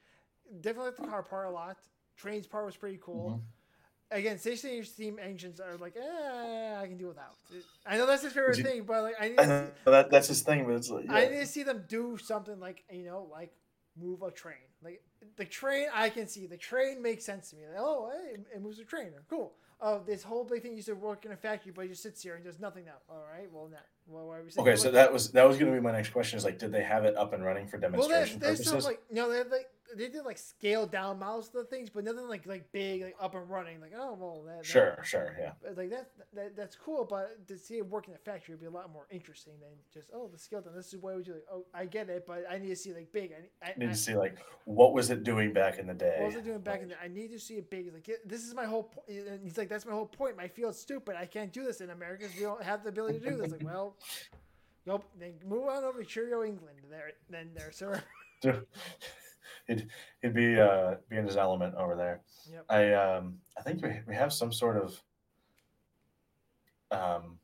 Definitely like the car part a lot. Trains part was pretty cool. Mm-hmm. Again, stationary steam engines are like, eh, I can do without. I know that's his favorite you, thing, but like, I, need I see, that that's his thing. But it's like, yeah. I need to see them do something like you know, like move a train. Like the train, I can see the train makes sense to me. Like, oh, hey, it moves a train. Cool. Oh, this whole big thing used to work in a factory, but he just sits here and does nothing now. All right, well, now well, why are we okay, so that was that was going to be my next question. Is like, did they have it up and running for demonstration well, there's, there's purposes? Some, like, no, they like they did like scale down models of the things, but nothing like like big, like up and running. Like, oh well, that, sure, that, sure, yeah. Like that, that that's cool, but to see it work in a factory would be a lot more interesting than just oh the scale down. This is why would you like? Oh, I get it, but I need to see like big. I, I need I, to see like what was it doing back in the day? What was it doing back like, in the? I need to see it big. Like this is my whole point. And he's like, that's my whole point. My field's stupid. I can't do this in America because we don't have the ability to do this. Like, well. Nope. Then move on over to Cheerio, England. There, then there, sir. he'd he'd be uh, be in his element over there. Yep. I um I think we we have some sort of um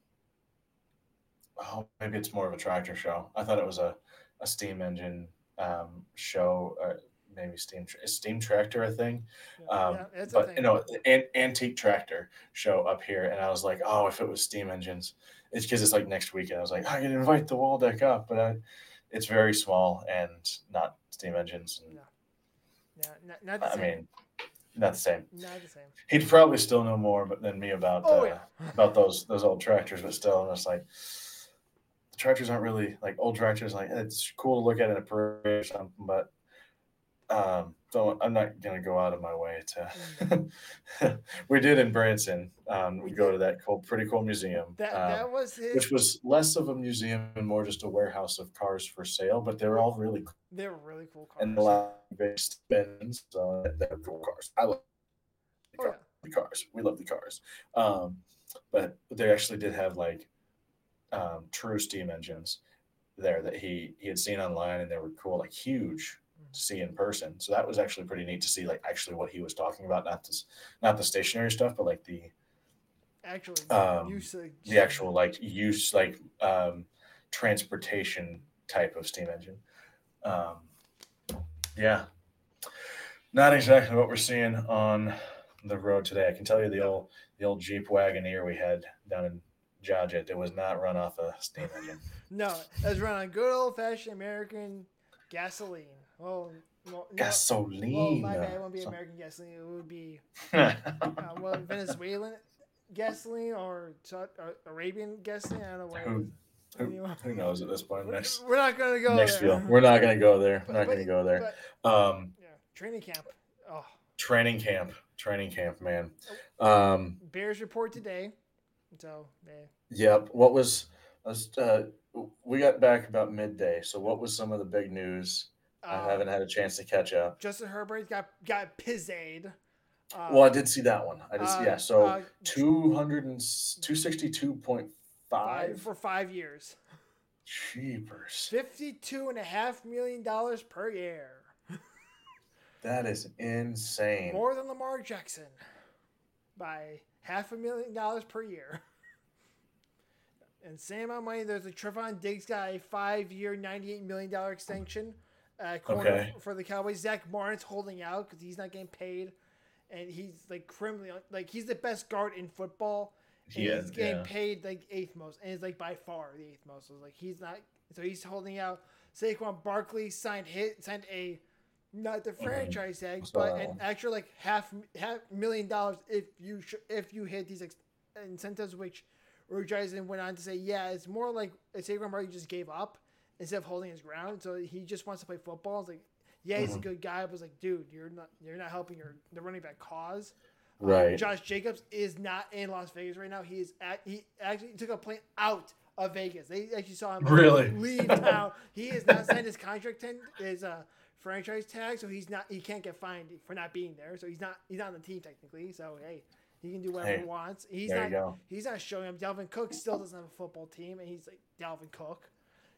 oh maybe it's more of a tractor show. I thought it was a a steam engine um show. Uh, maybe steam steam tractor a thing um, yeah, but thing. you know an, antique tractor show up here and i was like oh if it was steam engines it's because it's like next weekend i was like i can invite the Waldeck up but I, it's very small and not steam engines and, yeah, not, not the i same. mean not the same not the same he'd probably still know more than me about oh, uh, yeah. about those those old tractors but still and it's like the tractors aren't really like old tractors like it's cool to look at in a parade or something but um, so I'm not gonna go out of my way to. we did in Branson. Um, we go to that cool, pretty cool museum, That um, that was his. which was less of a museum and more just a warehouse of cars for sale. But they were all really cool they were really cool cars. and the last big spins. So they're cool cars. I love the, Oh, car- the cars. We love the cars. Um, but they actually did have like um, true steam engines there that he he had seen online, and they were cool, like huge see in person. So that was actually pretty neat to see, like actually what he was talking about, not this, not the stationary stuff, but like the actually um, usage. the actual like use like um, transportation type of steam engine. Um, yeah, not exactly what we're seeing on the road today. I can tell you the old the old Jeep Wagoneer we had down in Georgia. It was not run off a steam engine. No, it was run on good old fashioned American gasoline. Well, well, no, Gasoline. well my bad. It won't be So- American gasoline. It would be uh, well Venezuelan gasoline or, or Arabian gasoline. I don't know Who- who, who knows at this point? We're, Next we're not gonna go next there. field. We're not going to go there. We're not but- to go there. but, Um, yeah, training camp. Oh, training camp. Training camp, man. Um, Bears report today. So they, Yep. What was uh we got back about midday. So what was some of the big news? I uh, haven't had a chance to catch up. Justin Herbert got got pizzade. Uh, Well, I did see that one. I just uh, yeah. So uh, 200 and 262.5 five for five years. cheapers. Fifty-two and a half million dollars per year. That is insane. More than Lamar Jackson by half a million dollars per year. And same amount of money. There's a Trevon Diggs got a five-year, ninety-eight million dollar extension. Uh, corner Okay. for the Cowboys. Zack Martin's holding out because he's not getting paid, and he's like criminally like he's the best guard in football. And He he's getting yeah. paid like eighth most, and it's like by far the eighth most. So like he's not. So he's holding out. Saquon Barkley signed hit signed a not the franchise tag, Mm-hmm. but an actual like half half million dollars if you sh- if you hit these ex- incentives, which Rogers went on to say, yeah, it's more like Saquon Barkley just gave up instead of holding his ground, so he just wants to play football. It's like, yeah, he's a Mhm. good guy, but it's like, dude, you're not you're not helping your the running back cause. Um, Right. Josh Jacobs is not in Las Vegas right now. He is at, he actually took a plane out of Vegas. They actually saw him Really? leave town. he is not signed his contract ten, his uh, franchise tag, so he's not he can't get fined for not being there. So he's not he's not on the team technically. So hey, he can do whatever Hey, he wants. He's there not you go. he's not showing up. Dalvin Cook still doesn't have a football team, and he's like Dalvin Cook.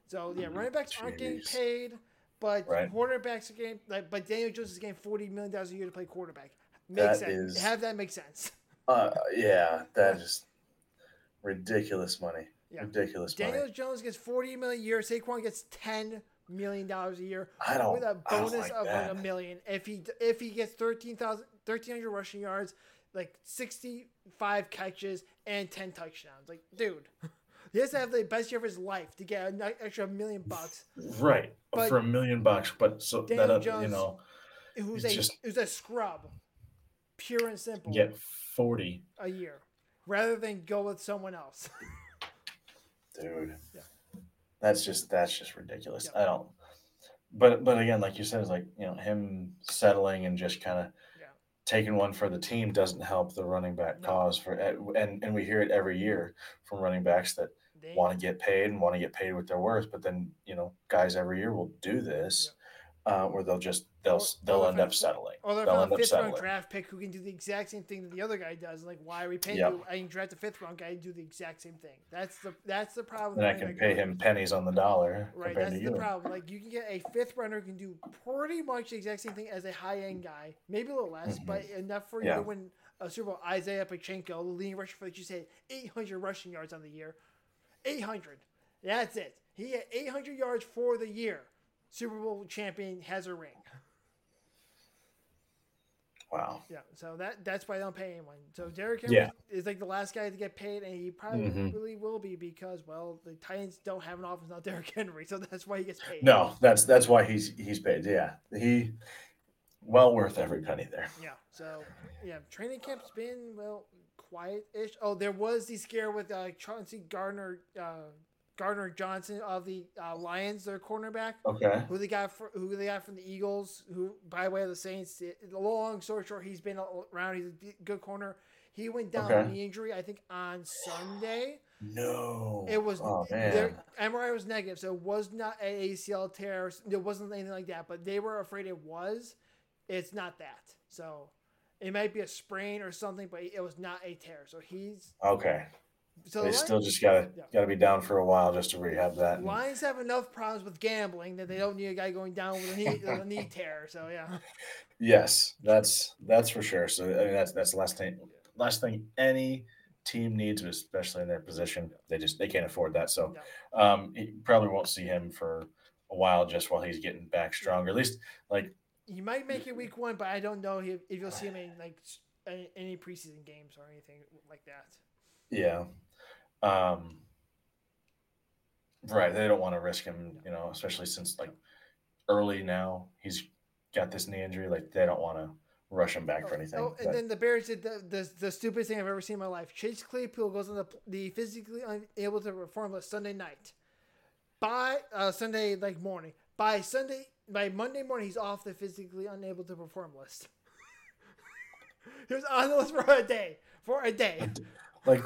So yeah, running backs aren't getting paid, but Right. quarterbacks are getting like. But Daniel Jones is getting forty million dollars a year to play quarterback. That Makes sense. is- Have that make sense. Uh, yeah, that is ridiculous money. Yeah. Ridiculous Daniel money. Jones gets forty million a year. Saquon gets ten million dollars a year I don't. with a bonus like of that. like a million. If he if he gets 13,000 1300 rushing yards, like sixty five catches and ten touchdowns. Like, dude, he has to have the best year of his life to get an extra million bucks. Right. But- for a million bucks, but so Daniel that Jones- you know, Who's a just- who's a scrub, pure and simple, get 40, a year, rather than go with someone else. dude. Yeah. That's just that's just ridiculous. Yeah. I don't but but again, like you said, it's like, you know, him settling and just kind of. Taking one for the team doesn't help the running back No. cause for and and we hear it every year from running backs that They, want to get paid and want to get paid with their worth, but then, you know, guys every year will do this. Uh, where they'll just they'll they'll end up settling. Or they're They'll from end a fifth round draft pick who can do the exact same thing that the other guy does. Like, why are we paying Yep. you? I can draft a fifth round guy to do the exact same thing. That's the that's the problem. And I can pay him pennies on the dollar Right, that's the you. problem. Like you can get a fifth runner who can do pretty much the exact same thing as a high end guy, maybe a little less, mm-hmm. but enough for you to win a Super Bowl. Isaiah Pachenko, the leading rusher for like you said, 800 rushing yards on the year, 800. That's it. He had 800 yards for the year. Super Bowl champion has a ring. Wow. Yeah, so that that's why they don't pay anyone. So Derrick Henry Yeah. is like the last guy to get paid, and he probably Mhm. really will be because well, the Titans don't have an offense without Derrick Henry, so that's why he gets paid. No, that's that's why he's he's paid. Yeah, he well worth every penny there. Yeah. So yeah, training camp's been well quiet-ish. Oh, there was the scare with uh, Chauncey Gardner uh, Gardner Johnson of the uh, Lions, their cornerback, Okay. who they got for, who they got from the Eagles, who by the way of the Saints. The long story short, he's been around. He's a good corner. He went down Okay. with knee injury, I think, on Sunday. No. It was Oh their. MRI was negative, so it was not an ACL tear. It wasn't anything like that, but they were afraid it was. It's not that. So it might be a sprain or something, but it was not a tear. So he's Okay. So They the still just gotta Yeah. gotta be down for a while just to rehab that. Lions have enough problems with gambling that they don't need a guy going down with a knee, a knee tear. So yeah, Yes, that's that's for sure. So I mean, that's that's the last thing. Last thing any team needs, especially in their position, they just they can't afford that. So um, you probably won't see him for a while, just while he's getting back stronger. At least like he might make it week one, but I don't know if, if you'll see him in like any preseason games or anything like that. yeah, um, right. They don't want to risk him, you know, especially since like early now he's got this knee injury. Like they don't want to rush him back for anything. Oh, and But- then the Bears did the, the the stupidest thing I've ever seen in my life. Chase Claypool goes on the the physically unable to perform list Sunday night. By uh, Sunday like morning. By Sunday by Monday morning he's off the physically unable to perform list. he was on the list for a day. For a day. like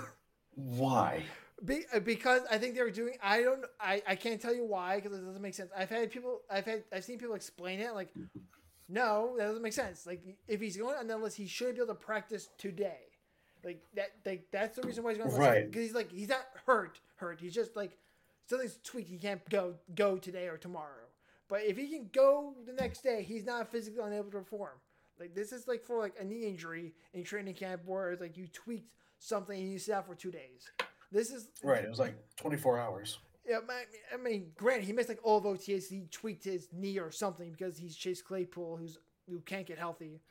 why? Be, uh, because I think they were doing. I don't. I, I can't tell you why because it doesn't make sense. I've had people. I've had. I've seen people explain it like, no, that doesn't make sense. Like if he's going on that list, he should be able to practice today. Like that. Like that's the reason why he's going. Right. Because he's like he's not hurt. Hurt. He's just like something's tweaked. He can't go go today or tomorrow. But if he can go the next day, he's not physically unable to perform. Like this is like for like a knee injury in training camp where it's like you tweaked something and you sit out for two days. This is Right. It was like 24 hours. yeah, I I mean, granted, he missed like all of OTAs. He tweaked his knee or something because he's Chase Claypool, who's who can't get healthy,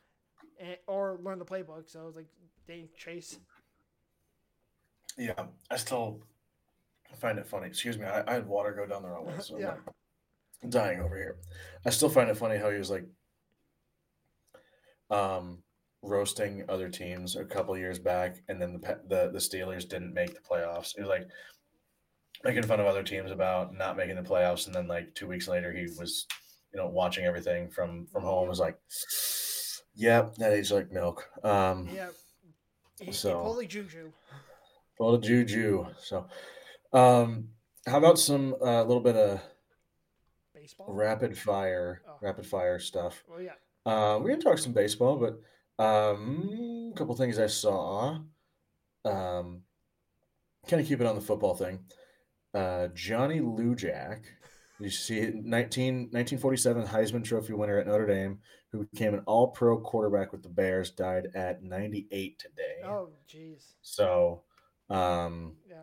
and, or learn the playbook. So I was like, dang, Chase. Yeah, I still find it funny. Excuse me, I, I had water go down the wrong way, so I'm Yeah. like dying over here. I still find it funny how he was like um roasting other teams a couple years back, and then the the the Steelers didn't make the playoffs. It was like making fun of other teams about not making the playoffs, and then like two weeks later, he was you know watching everything from from home. Was like, yep, that aged like milk. Um, Yeah, he, So- he pulled juju. Full of juju. So, um, how about some a little bit of Baseball. rapid fire, Oh. rapid fire stuff. Well, yeah. Uh, we're gonna talk some baseball, but um, a couple things I saw. Um, kind of keep it on the football thing. Uh, Johnny Lujack, you see it, 19, 1947 Heisman Trophy winner at Notre Dame, who became an All Pro quarterback with the Bears, died at 98 today. Oh, jeez. So, um, Yeah.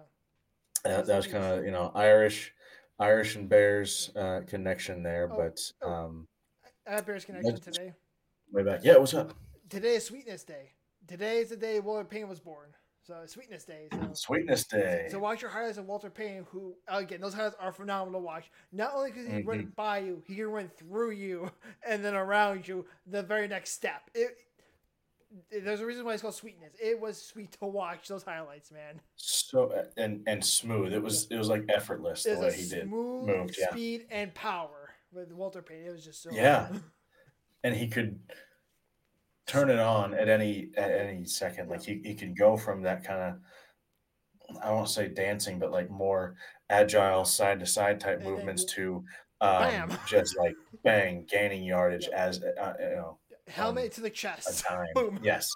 that, that was kind of you know Irish, Irish and Bears uh, connection there, Oh, but oh. um, I had Bears connection today. way back. Yeah, what's up? Today is Sweetness Day. Today is the day Walter Payton was born. So Sweetness Day. So. Sweetness Day. So watch your highlights of Walter Payton, who again those highlights are phenomenal to watch. Not only because he Mhm. run by you, he can run through you and then around you the very next step. It, it- there's a reason why it's called sweetness. It was sweet to watch those highlights, man. So and and smooth. It was it was like effortless the There's way he did, smooth moved, yeah. speed and power with Walter Payton. It was just so Yeah. and he could turn it on at any at any second. Like he, he could go from that kind of I won't say dancing, but like more agile side to side type movements to um, just like bang gaining yardage Yeah. as uh, you know Helmet Um, to the chest. time. Boom. Yes,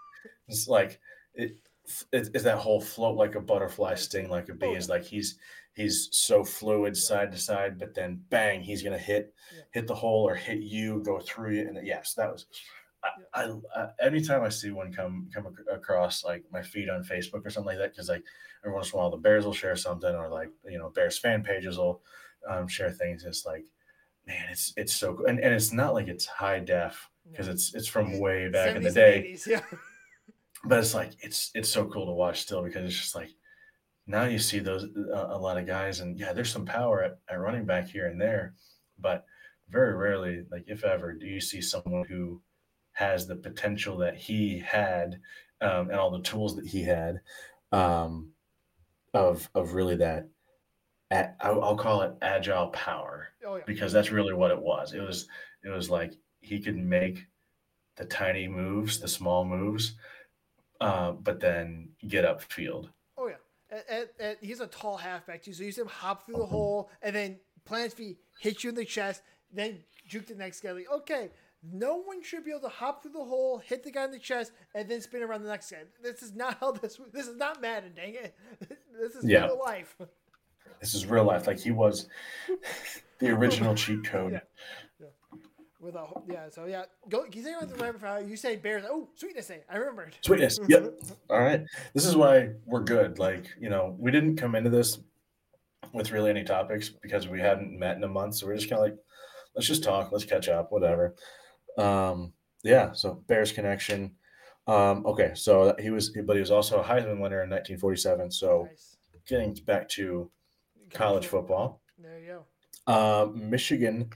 it's like it, it. Is that whole float like a butterfly, sting like a bee? Oh, Is like he's he's so fluid side to side, but then bang, he's gonna hit Yeah. hit the hole or hit you, go through you, and yes, that was. I, I, I anytime I see one come come across like my feed on Facebook or something like that, because like every once in a while the Bears will share something, or like you know Bears fan pages will um, share things. It's like, man, it's it's so cool, and and it's not like it's high def because it's it's from way back in the day 80s, yeah. but it's like it's it's so cool to watch still because it's just like now you see those uh, a lot of guys and yeah there's some power at, at running back here and there but very rarely like if ever do you see someone who has the potential that he had um, and all the tools that he had um, of of really that at, I'll, call it agile power Oh yeah. because that's really what it was. It was it was like he could make the tiny moves, the small moves, uh, but then get upfield. Oh yeah. And, and, and he's a tall halfback too, so you see him hop through the hole and then plant feet, hit you in the chest, then juke the next guy. Like, okay, no one should be able to hop through the hole, hit the guy in the chest, and then spin around the next guy. This is not how this. This is not Madden, dang it. This is Yeah. real life. This is real life. Like he was the original cheat code. Yeah. With a yeah, so yeah, go. Can you say the rapid fire? You say Bears. Oh, sweetness day. I remembered. Sweetness. Yep. All right. This is why we're good. Like, you know, we didn't come into this with really any topics because we hadn't met in a month. So we're just kind of like, let's just talk, let's catch up, whatever. Um, yeah. So Bears connection. Um, okay. So he was, but he was also a Heisman winner in 1947. So Nice. getting back to college football, There you go. uh, Michigan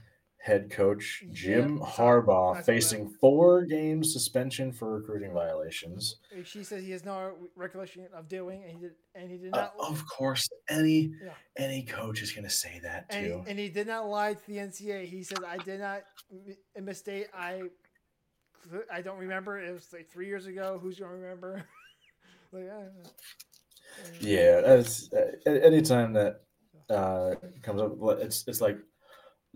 head coach Jim Yep, Harbaugh facing four game suspension for recruiting violations. She says he has no recollection of doing, and he did, and he did Uh, not. of course, any Yeah. any coach is going to say that and, too. he, and he did not lie to the NCAA. He says, "I did not m- mistake. I, I don't remember. It was like three years ago. Who's gonna remember?" like, uh, yeah, that's uh, anytime that uh, comes up, it's it's like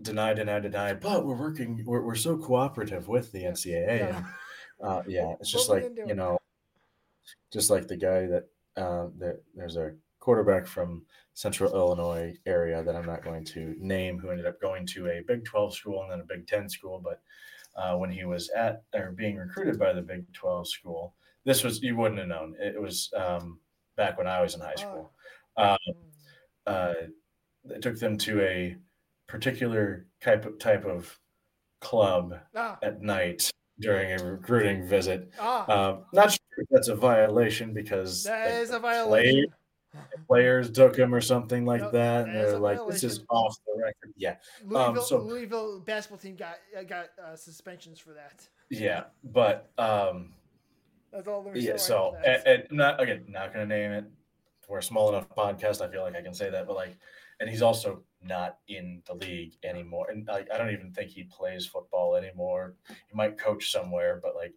deny, deny, deny. But we're working. We're, we're so cooperative with the NCAA. yeah. And, uh, yeah, it's just What like you know, just like the guy that uh, that there's a quarterback from Central Illinois area that I'm not going to name who ended up going to a Big 12 school and then a Big 10 school, but uh, when he was at or being recruited by the Big 12 school, this was you wouldn't have known. It was um, back when I was in high school. Uh, Mm. uh, it took them to a particular type of, type of club Ah, at night during a recruiting visit. ah, Um, not sure if that's a violation because that is a play- players took him or something like Nope, that, and that they're like, "This is off the record." Yeah, Louisville, so- Louisville basketball team got uh, got uh, suspensions for that. yeah, but um, That's all there is. yeah. So, and, and not again, not gonna name it. We're a small enough podcast. I feel like I can say that, but like, and he's also not in the league anymore, and like, I don't even think he plays football anymore. He might coach somewhere, but like,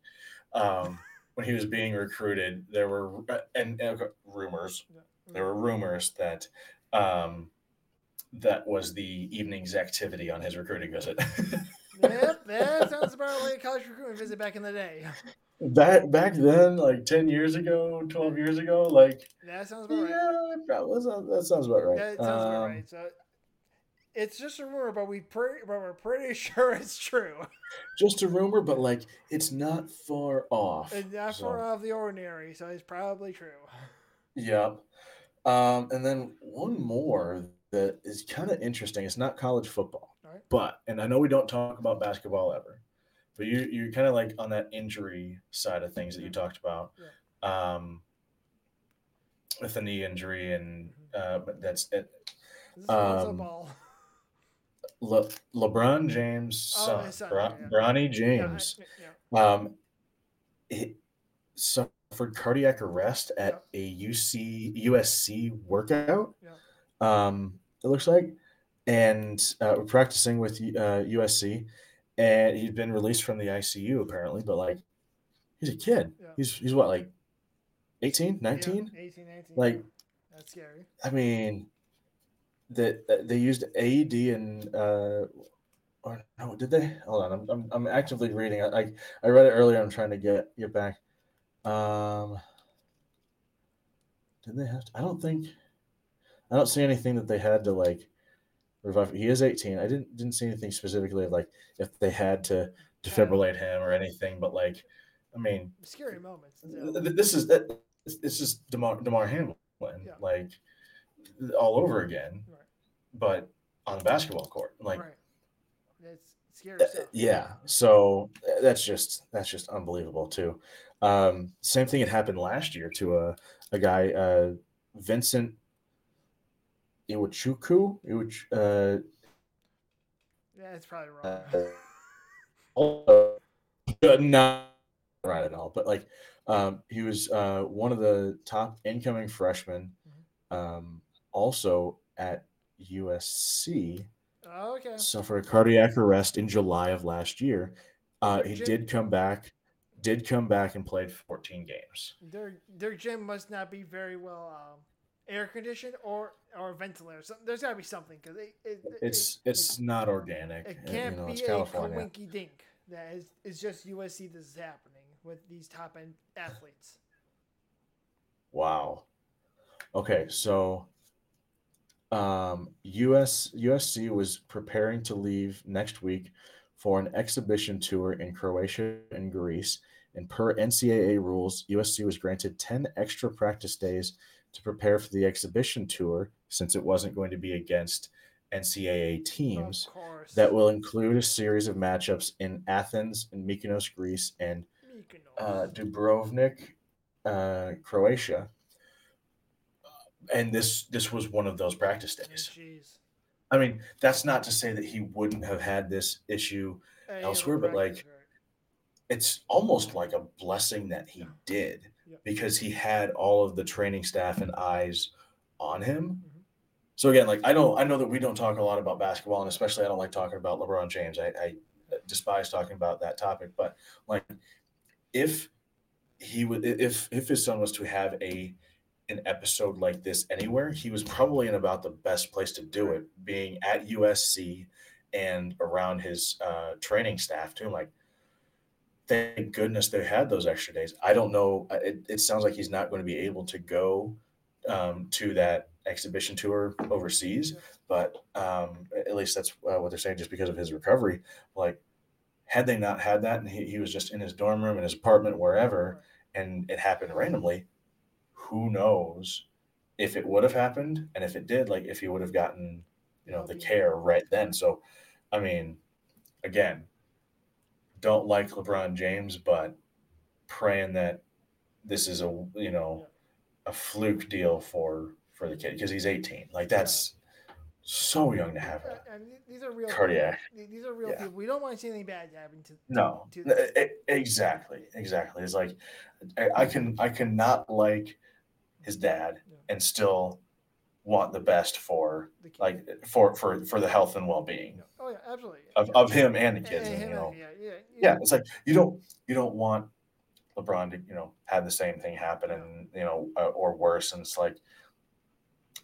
um, when he was being recruited, there were uh, and, and rumors there were rumors that um, that was the evening's activity on his recruiting visit. yep, that sounds about like a college recruitment visit back in the day. back back then, like ten years ago, twelve years ago, like That sounds about right. yeah, that, sounds, that sounds about right. That sounds about Um, right. So it's just a rumor, but we pre- but we're pretty sure it's true. Just a rumor, but like it's not far off. It's not so, far off the ordinary, so it's probably true. Yep. Um, and then one more that is kind of interesting. It's not college football, right. but and I know we don't talk about basketball ever, but you you're kind of like on that injury side of things that you Mhm. talked about, um, with the knee injury and uh, but that's it. This Um, ball. Le, LeBron James' Oh, son, his son, Bron- yeah. Bronny Yeah, I- James, yeah. um, he suffered cardiac arrest at a UC USC workout. Um, it looks like, and uh, practicing with uh, USC, and he's been released from the ICU apparently. But like, he's a kid. He's he's what like 18, Yeah, 19? 18, 19. Like- that's scary. I mean, that they used AED and uh, or no, did they? Hold on, I'm I'm, I'm actively reading. I, I I read it earlier. I'm trying to get get back. Um, did they have? To, I don't think. I don't see anything that they had to like revive. He is 18. I didn't didn't see anything specifically of like if they had to defibrillate him or anything. But like, I mean, Scary moments. th- so. th- this is this this is Damar Damar Hamlin, Yeah. like all over again, Right. But on the basketball court. Like, right. That's scary stuff. yeah. So uh, that's just that's just unbelievable too. Um, same thing had happened last year to a a guy, uh, Vincent Iwuchukwu. Iwach, uh, Yeah, it's probably wrong. uh, also, not right at all, but like um, he was uh, one of the top incoming freshmen, um, also at USC Oh, okay. suffered a cardiac arrest in July of last year. Uh, he did come back, did come back and played 14 games. Their their gym must not be very well um, air conditioned or or ventilated. So there's got to be something because it, it, it- It's it, it's not organic. It uh, can't you know, be it's a California. dink. That is, it's just USC this is happening with these top end athletes. Wow. Okay, so um, US USC was preparing to leave next week for an exhibition tour in Croatia and Greece. And per NCAA rules, USC was granted 10 extra practice days to prepare for the exhibition tour since it wasn't going to be against NCAA teams. That will include a series of matchups in Athens and Mykonos, Greece, and uh, Dubrovnik, uh, Croatia, and this this was one of those practice days. Jeez. I mean, that's not to say that he wouldn't have had this issue. Hey, Elsewhere, but, like, right. It's almost like a blessing that he did Yeah. because he had all of the training staff and eyes on him. Mhm. So again, like I don't, I know that we don't talk a lot about basketball, and especially I don't like talking about LeBron James. I, I despise talking about that topic. But like, if he would, if if his son was to have a an episode like this anywhere, he was probably in about the best place to do it, being at USC and around his uh, training staff too. Like, thank goodness they had those extra days. I don't know. It, it sounds like he's not going to be able to go um, to that exhibition tour overseas, but um, at least that's uh, what they're saying, just because of his recovery. Like, had they not had that, and he, he was just in his dorm room, in his apartment, wherever, and it happened randomly, who knows if it would have happened, and if it did, like if he would have gotten, you know, the care right then. So, I mean, again, don't like LeBron James, but praying that this is a you know a fluke deal for for the kid because he's 18. Like that's so young to have th- these are real cardiac. people. These are real Yeah. people. We don't want to see anything bad happen to. No, to, e- exactly, exactly. It's like I, I can I cannot like his dad Yeah. and still want the best for the like for for for the health and well being Oh yeah, absolutely. of, of him and the kids. and And, you know, yeah, yeah, yeah, it's like you don't you don't want LeBron to you know have the same thing happen and you know uh, or worse. And it's like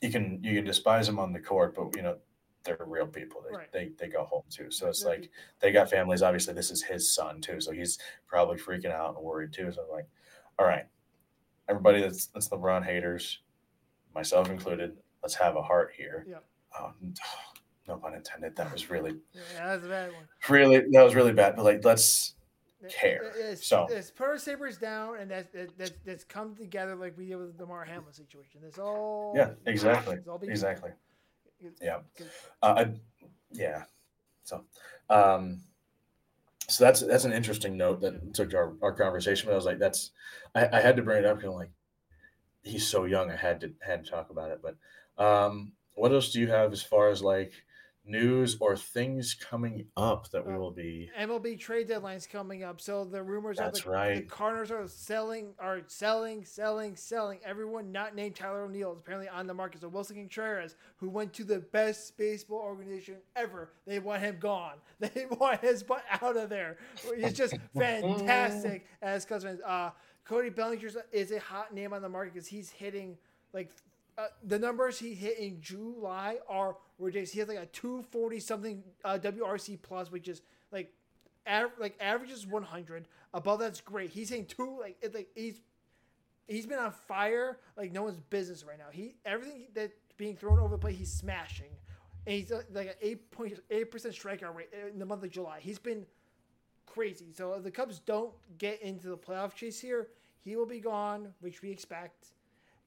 you can you can despise them on the court, but you know they're real people. They Right. they, they go home too. So it's like they got families. Obviously, this is his son too, so he's probably freaking out and worried too. So I'm like, all right, everybody that's that's LeBron haters, myself included, let's have a heart here. Yeah. Oh, no pun intended. That was really, Yeah, that's a bad one. really, that was really bad. But like, let's care. it- It's, So- it's Pearl Sabres down, and that's that, that's that's come together like we did with the Mar Hamlin situation. It's all yeah, exactly, exactly. Yeah. Uh, I, yeah. So, um, so that's that's an interesting note that took our, our conversation. But I was like, that's I, I had to bring it up because I'm like, he's so young. I had to had to talk about it. But um, what else do you have as far as like news or things coming up that we will be? MLB trade deadline's coming up, so the rumors are That's the, the right. Cardinals are selling, are selling, selling, selling. Everyone not named Tyler O'Neill is apparently on the market. So Willson Contreras, who went to the best baseball organization ever, they want him gone. They want his butt out of there. He's just fantastic as Cousins. Uh, Cody Bellinger is a hot name on the market because he's hitting like uh, the numbers he hit in July are ridiculous. He has like a 240 something uh, WRC plus, which is like like average is 100. Above that's great. He's hitting two like it, like he's he's been on fire like no one's business right now. He everything that's being thrown over the plate, he's smashing. And he's uh, like an 8.8 percent strikeout rate in the month of July. He's been crazy. So if the Cubs don't get into the playoff chase here, he will be gone, which we expect.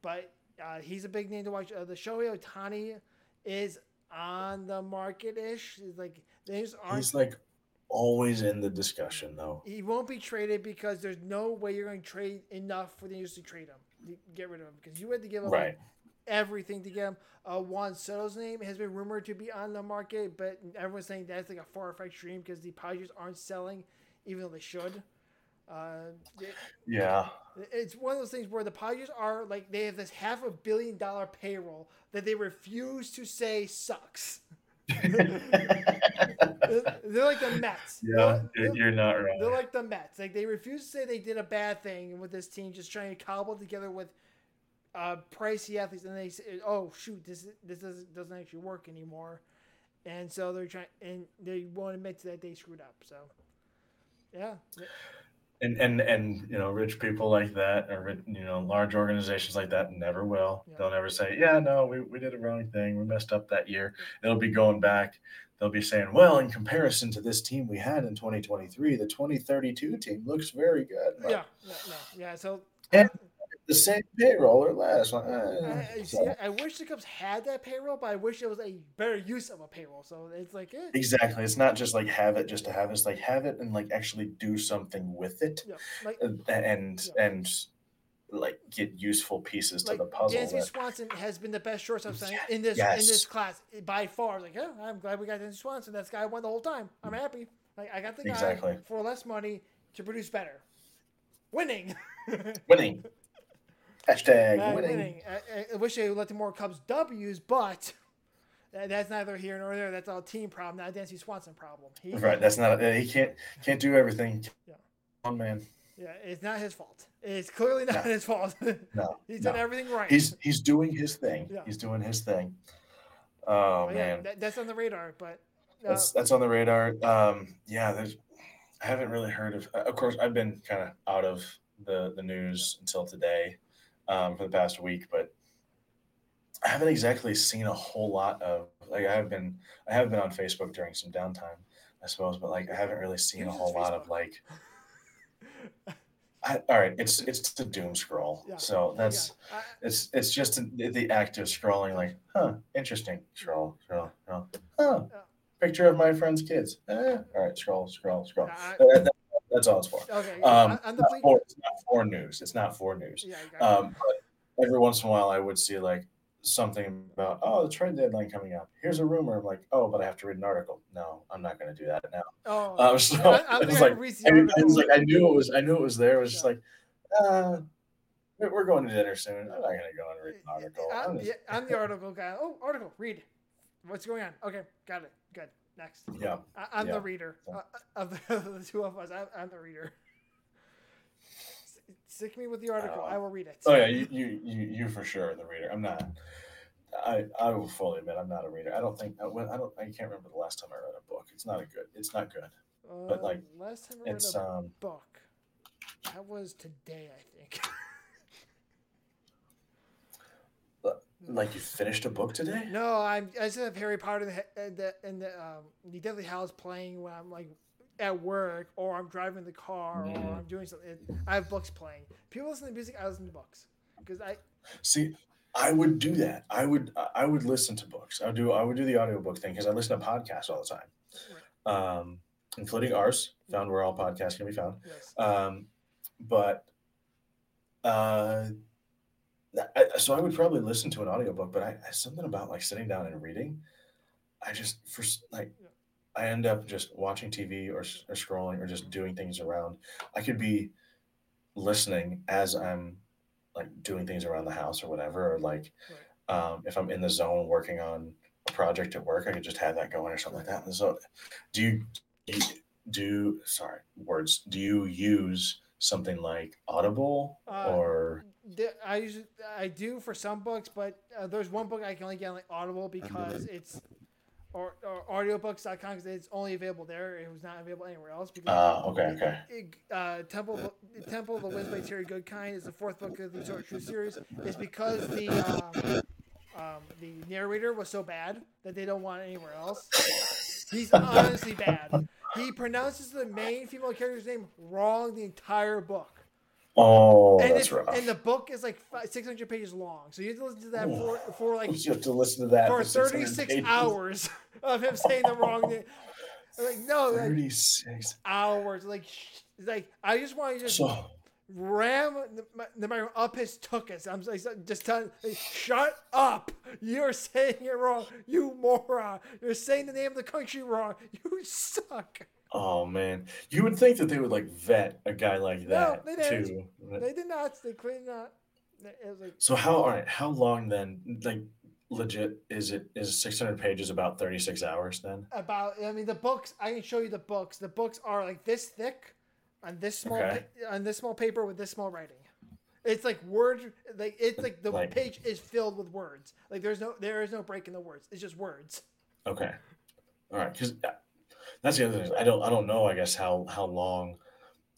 But uh, he's a big name to watch. Uh, the Shohei Ohtani is on the market ish. Like these aren't. He's like always in the discussion though. he won't be traded because there's no way you're going to trade enough for the Yankees to trade him, to get rid of him. Because you had to give up Right. everything to get him. Uh, Juan Soto's name has been rumored to be on the market, but everyone's saying that's like a far fetched dream because the Padres aren't selling, even though they should. Uh, it- Yeah. it's one of those things where the Padres are like they have this half a billion dollar payroll that they refuse to say sucks. They're like the Mets. yeah, They're- you're, not They're like the Mets. Like they refuse to say they did a bad thing with this team, just trying to cobble together with uh, pricey athletes, and they say, "Oh shoot, this this doesn't, doesn't actually work anymore," and so they're trying, and they won't admit that they screwed up. So, yeah, And and and you know, rich people like that, or you know, large organizations like that, never will. Yeah. They'll never say, "Yeah, no, we, we did a wrong thing. We messed up that year." They'll be going back. They'll be saying, "Well, in comparison to this team we had in 2023, the 2032 team looks very good." Yeah, no, no, yeah. So. And- the same payroll or less. Like, I, eh, I, see, I wish the Cubs had that payroll, but I wish it was a better use of a payroll. So it's like, eh, Exactly. It's not just like have it just to have it. It's like have it and like actually do something with it, yeah, like and and, and like get useful pieces to the puzzle. Dansby that- Swanson has been the best shortstop signing in this in this class by far. Like, yeah, I'm glad we got Dansby Swanson. That's the guy I won the whole time. I'm happy. Like, I got the guy Exactly. for less money to produce better. Winning. winning. Hashtag Uh, winning. winning. I, I wish they would let the more Cubs W's, but that's neither here nor there. That's all team problem, not a Dansby Swanson problem. He, Right. That's not. He can't can't do everything. Yeah. Come on, man. Yeah, it's not his fault. It's clearly not No. his fault. No. He's done no. everything right. He's he's doing his thing. Yeah. He's doing his thing. Oh But yeah, man, that, that's on the radar. But uh, that's that's on the radar. Um, yeah, there's. I haven't really heard of. Of course, I've been kind of out of the the news until today, um, for the past week, but I haven't exactly seen a whole lot of. Like I have been, I have been on Facebook during some downtime, I suppose, but like I haven't really seen a whole lot of like. I, all right, it's it's the doom scroll, Yeah. so that's yeah, I- it's it's just the, the act of scrolling, like, huh, interesting. Scroll, scroll, scroll. Huh, Yeah. picture of my friend's kids. Eh, all right, scroll, scroll, scroll. I- That- that- that's all it's for. okay. Um, on the for, it's not for news. It's not for news. yeah. Um, but every once in a while, I would see like something about, oh, the trade deadline coming up. Here's a rumor. I'm like, oh, but I have to read an article. No, I'm not going to do that now. oh, Um, so I, I it think was like, I, mean, was like, I knew it was, I knew it was there. It was just Yeah. like, uh, we're we're going to dinner soon. I'm not going to go and read an article. I'm I'm, just- yeah, I'm the article guy. Oh, article. Read. What's going on? Okay, got it. Good. Next. yeah, I, I'm Yeah. the reader So- uh, of, the, of the two of us. I'm, I'm the reader. Stick me with the article. Uh, I will read it. oh yeah, you, you you you for sure are the reader. I'm not. I I will fully admit I'm not a reader. I don't think I, I don't I can't remember the last time I read a book. It's not a good. It's not good. but, Uh, like, last time I read It's a um book, that was today, I think. like you finished a book today. No, I'm. I just have Harry Potter and the and the, um the Deathly Hallows playing when I'm like at work or I'm driving the car or Mhm. I'm doing something. I have books playing. People listen to music. I listen to books because I See, I would do that. I would I would listen to books. I would do I would do the audiobook thing because I listen to podcasts all the time, um, including ours, found where all podcasts can be found. yes. Um, but uh, I, so I would probably listen to an audiobook, but I, I something about like sitting down and reading. I just for like I end up just watching TV or, or scrolling or just doing things around. I could be listening as I'm like doing things around the house or whatever, or like um, if I'm in the zone working on a project at work, I could just have that going or something like that. And so, do you, do you do sorry words? Do you use something like Audible Uh, or The- I usually I do for some books, but uh, there's one book I can only get on like Audible because it's or, or audiobooks.com because it's only available there. It was not available anywhere else. Because uh, okay okay it- uh, Temple of the- Temple of the Winds by Terry Goodkind is the fourth book of the Sword of Truth series. Is because the um, um, the narrator was so bad that they don't want it anywhere else. He's honestly bad. He pronounces the main female character's name wrong the entire book. oh and, that's rough. and the book is like 600 pages long. So you have to listen to that Ooh. for, for like you have to listen to that for 600 36 hours of him saying the wrong name. I'm Like, no, like 36 hours. Like, like I just want to just so ram the, the microphone up his tuchus. I'm just telling, like, shut up. You're saying it wrong. You moron. You're saying the name of the country wrong. You suck. Oh man, you would think that they would like vet a guy like that no, they didn't. too. They did not. They clearly not. It was like, So how all right? How long then? Like legit is it? Is six hundred pages about thirty six hours then? about I mean the books I can show you the books. The books are like this thick on this small Okay. pa- on this small paper with this small writing. It's like word like it's like the Like- page is filled with words. Like there's no there is no break in the words. It's just words. Okay, all right. Because that's the other thing. I don't. I don't know. I guess how how long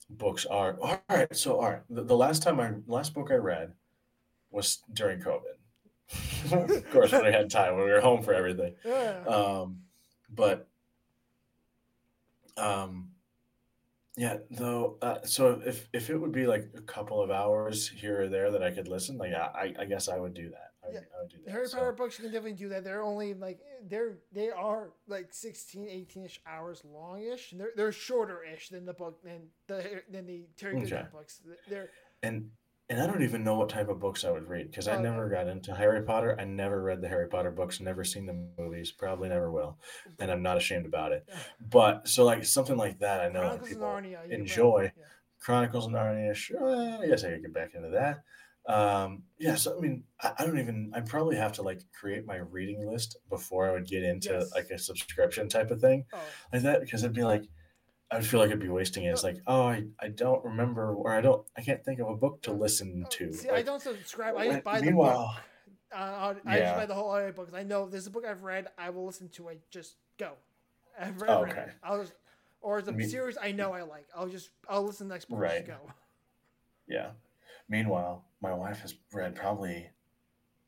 books are. All right. So all right. The, the last time I last book I read was during COVID. of course, when I had time when we were home for everything. Yeah. Um, but um, yeah. Though. Uh, so if if it would be like a couple of hours here or there that I could listen, like I I guess I would do that. I, would- Yeah. I would do that. Harry So- Potter books you can definitely do that. They're only like they're they are like 16 18ish hours longish. They're they're shorter-ish than the book than the than the Terry Goodman Okay. books. They're and and I don't even know what type of books I would read because I Oh, never got into Harry Potter. I never read the Harry Potter books, never seen the movies, probably never will, and I'm not ashamed about it. But so like something like that, I know Chronicles people Narnia. enjoy. Yeah. Chronicles of Narnia. Sure, I guess I could get back into that. Um, yeah, so I mean, I, I don't even. I probably have to like create my reading list before I would get into Yes. like a subscription type of thing Oh, like that because it'd be like I would feel like I'd be wasting it. It's like, oh, I, I don't remember or I don't I can't think of a book to listen oh, to. See, I don't subscribe. I just buy the book. meanwhile, Uh, I just buy the whole audio books. I know if there's a book I've read, I will listen to it. Just go. I've read, Oh, read okay. I'll just, or it's a Me- series I know I like. I'll just I'll listen to the next book. Right. Go. yeah. Meanwhile, my wife has read probably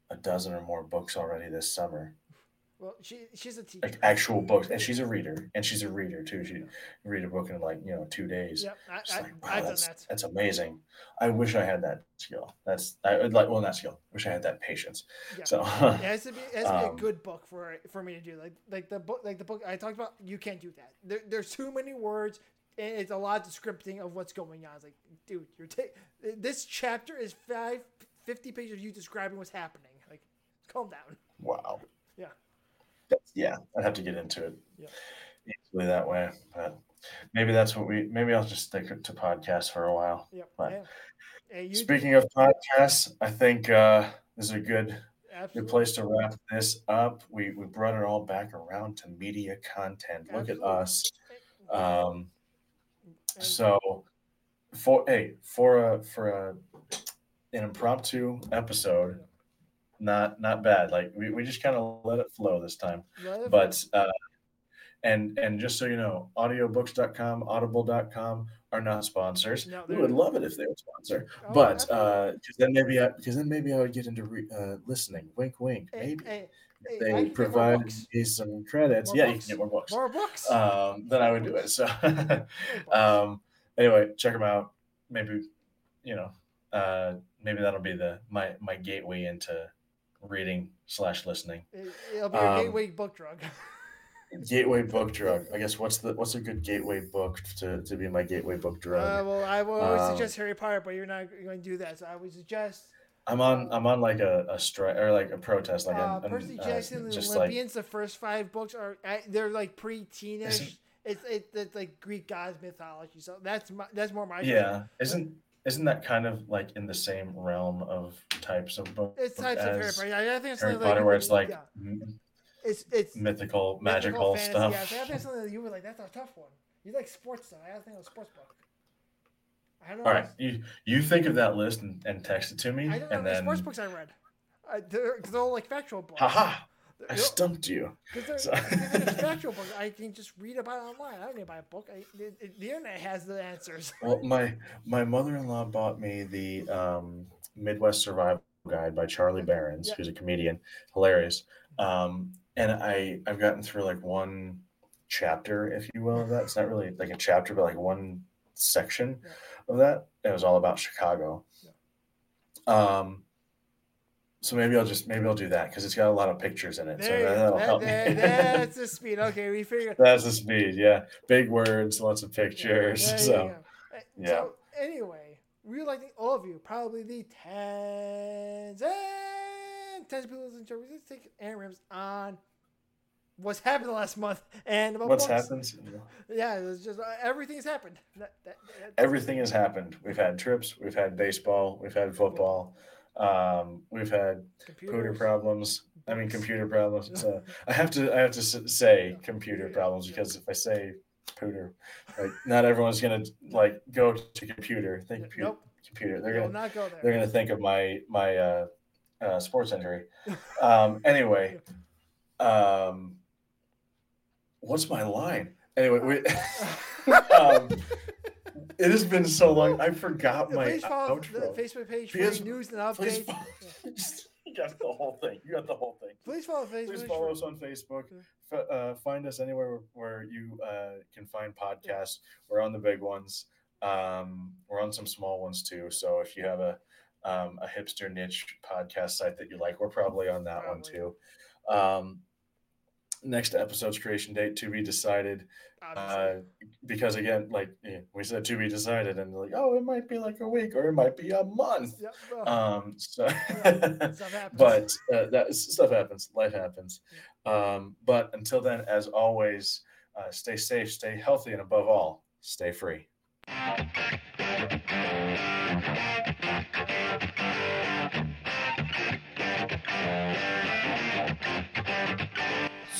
a dozen or more books already this summer. Well, she she's a teacher. Like actual books. And she's a reader. And she's a reader too. She read a book in like, you know, two days. Yep, I, I, like, wow, I've done that's, that. that's amazing. I wish I had that skill. That's I would like well not skill. I wish I had that patience. Yeah. So It has to be it has to be Um, a good book for for me to do. Like like the book like the book I talked about. You can't do that. There, there's too many words. And it's a lot of scripting of what's going on. It's like, dude, you're ta- this chapter is five, 50 pages of you describing what's happening. Like, calm down. Wow. Yeah. Yeah, I'd have to get into it Yeah. easily that way. But maybe that's what we. Maybe I'll just stick to podcasts for a while. Yep. Right. Yeah. Speaking of podcasts, I think uh, this is a good good place to wrap this up. We we brought it all back around to media content. Look at us. Um, so for hey for a for a an impromptu episode, not not bad. Like we, we just kind of let it flow this time. it but uh, and and just so you know audiobooks.com audible.com are not sponsors No, we would love it if they were sponsor Oh, but absolutely. uh because then maybe I, because then maybe i would get into re, uh, listening wink wink maybe hey, if hey, they provide me some credits More yeah books. you can get more books more books. um then i would do it so um anyway check them out maybe you know uh maybe that'll be the my my gateway into reading slash listening It, will be um, gateway book drug. Gateway book drug. I guess what's the what's a good gateway book to, to be my gateway book drug? Uh, well, I would Um, suggest Harry Potter, but you're not going to do that. So I would suggest I'm on I'm on like a, a strike or like a protest like uh, an, Percy uh, Jackson and the just like Olympians. the first five books are uh, they're like pre-teenish. It's, it, it's like Greek gods mythology. So that's my, that's more my yeah isn't isn't that kind of like in the same realm of types of books It's types of Harry Potter. Yeah, I think it's Harry Potter you where it's like yeah. Mm-hmm. it's it's mythical magical fantasy. stuff. Yeah, I think it's something that you were like. That's a tough one. You like sports stuff. I gotta think of a sports book. I don't know. All right, you you think of that list and, and text it to me, I don't know and the then sports books I read. I, they're, they're all like factual books. haha, I stumped you. Because So- factual books. I can just read about it online. I don't need to buy a book. I, the, the internet has the answers. Well, my my mother-in-law bought me the um, Midwest Survival Guide by Charlie Berens, Yeah. who's a comedian, hilarious. Um, and I I've gotten through like one chapter, if you will, of that. It's not really like a chapter, but like one section Yeah. of that. It was all about Chicago. Um, so maybe I'll just maybe I'll do that because it's got a lot of pictures in it. so There, you that, that'll That- help there- me. that's the speed. Okay, we figured. That's the speed, yeah. Big words, lots of pictures. you so. Uh, yeah. So anyway, we would like to all of you, probably the tens and tens of people listening to our Let's take Aaron Rams on what's happened the last month and What's happened? Yeah, it's just uh, everything's happened. That, that, that- Everything has happened. We've had trips. We've had baseball. We've had football. Um, we've had pooter computers. problems. I mean, computer problems. So I have to. I have to say computer problems because if I say pooter, like not everyone's gonna like go to computer. Think Yeah, compu- nope. computer. They're gonna go there. they're gonna think of my my uh, uh, sports injury. Um, anyway, um, what's my line? Anyway, we, um, it has been so long. I forgot my please follow outro. the Facebook page for Please- news and Please updates. follow. you got the whole thing. You got the whole thing. Please follow the Facebook Please follow us on Facebook. Uh, find us anywhere where you uh, can find podcasts. We're on the big ones. Um, we're on some small ones too. So if you have a um, a hipster niche podcast site that you like, we're probably on that one too. Um, next episode's creation date to be decided. Uh, because again, like yeah, we said, to be decided, and like, oh, it might be like a week or it might be a month. Yep, Um, so, but uh, that stuff happens. Life happens. Um, but until then, as always, uh, stay safe, stay healthy, and above all, stay free.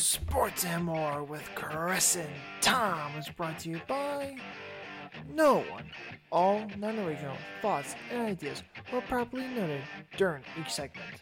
Sports and More with Chris and Tom is brought to you by no one. All non-original thoughts and ideas were properly noted during each segment.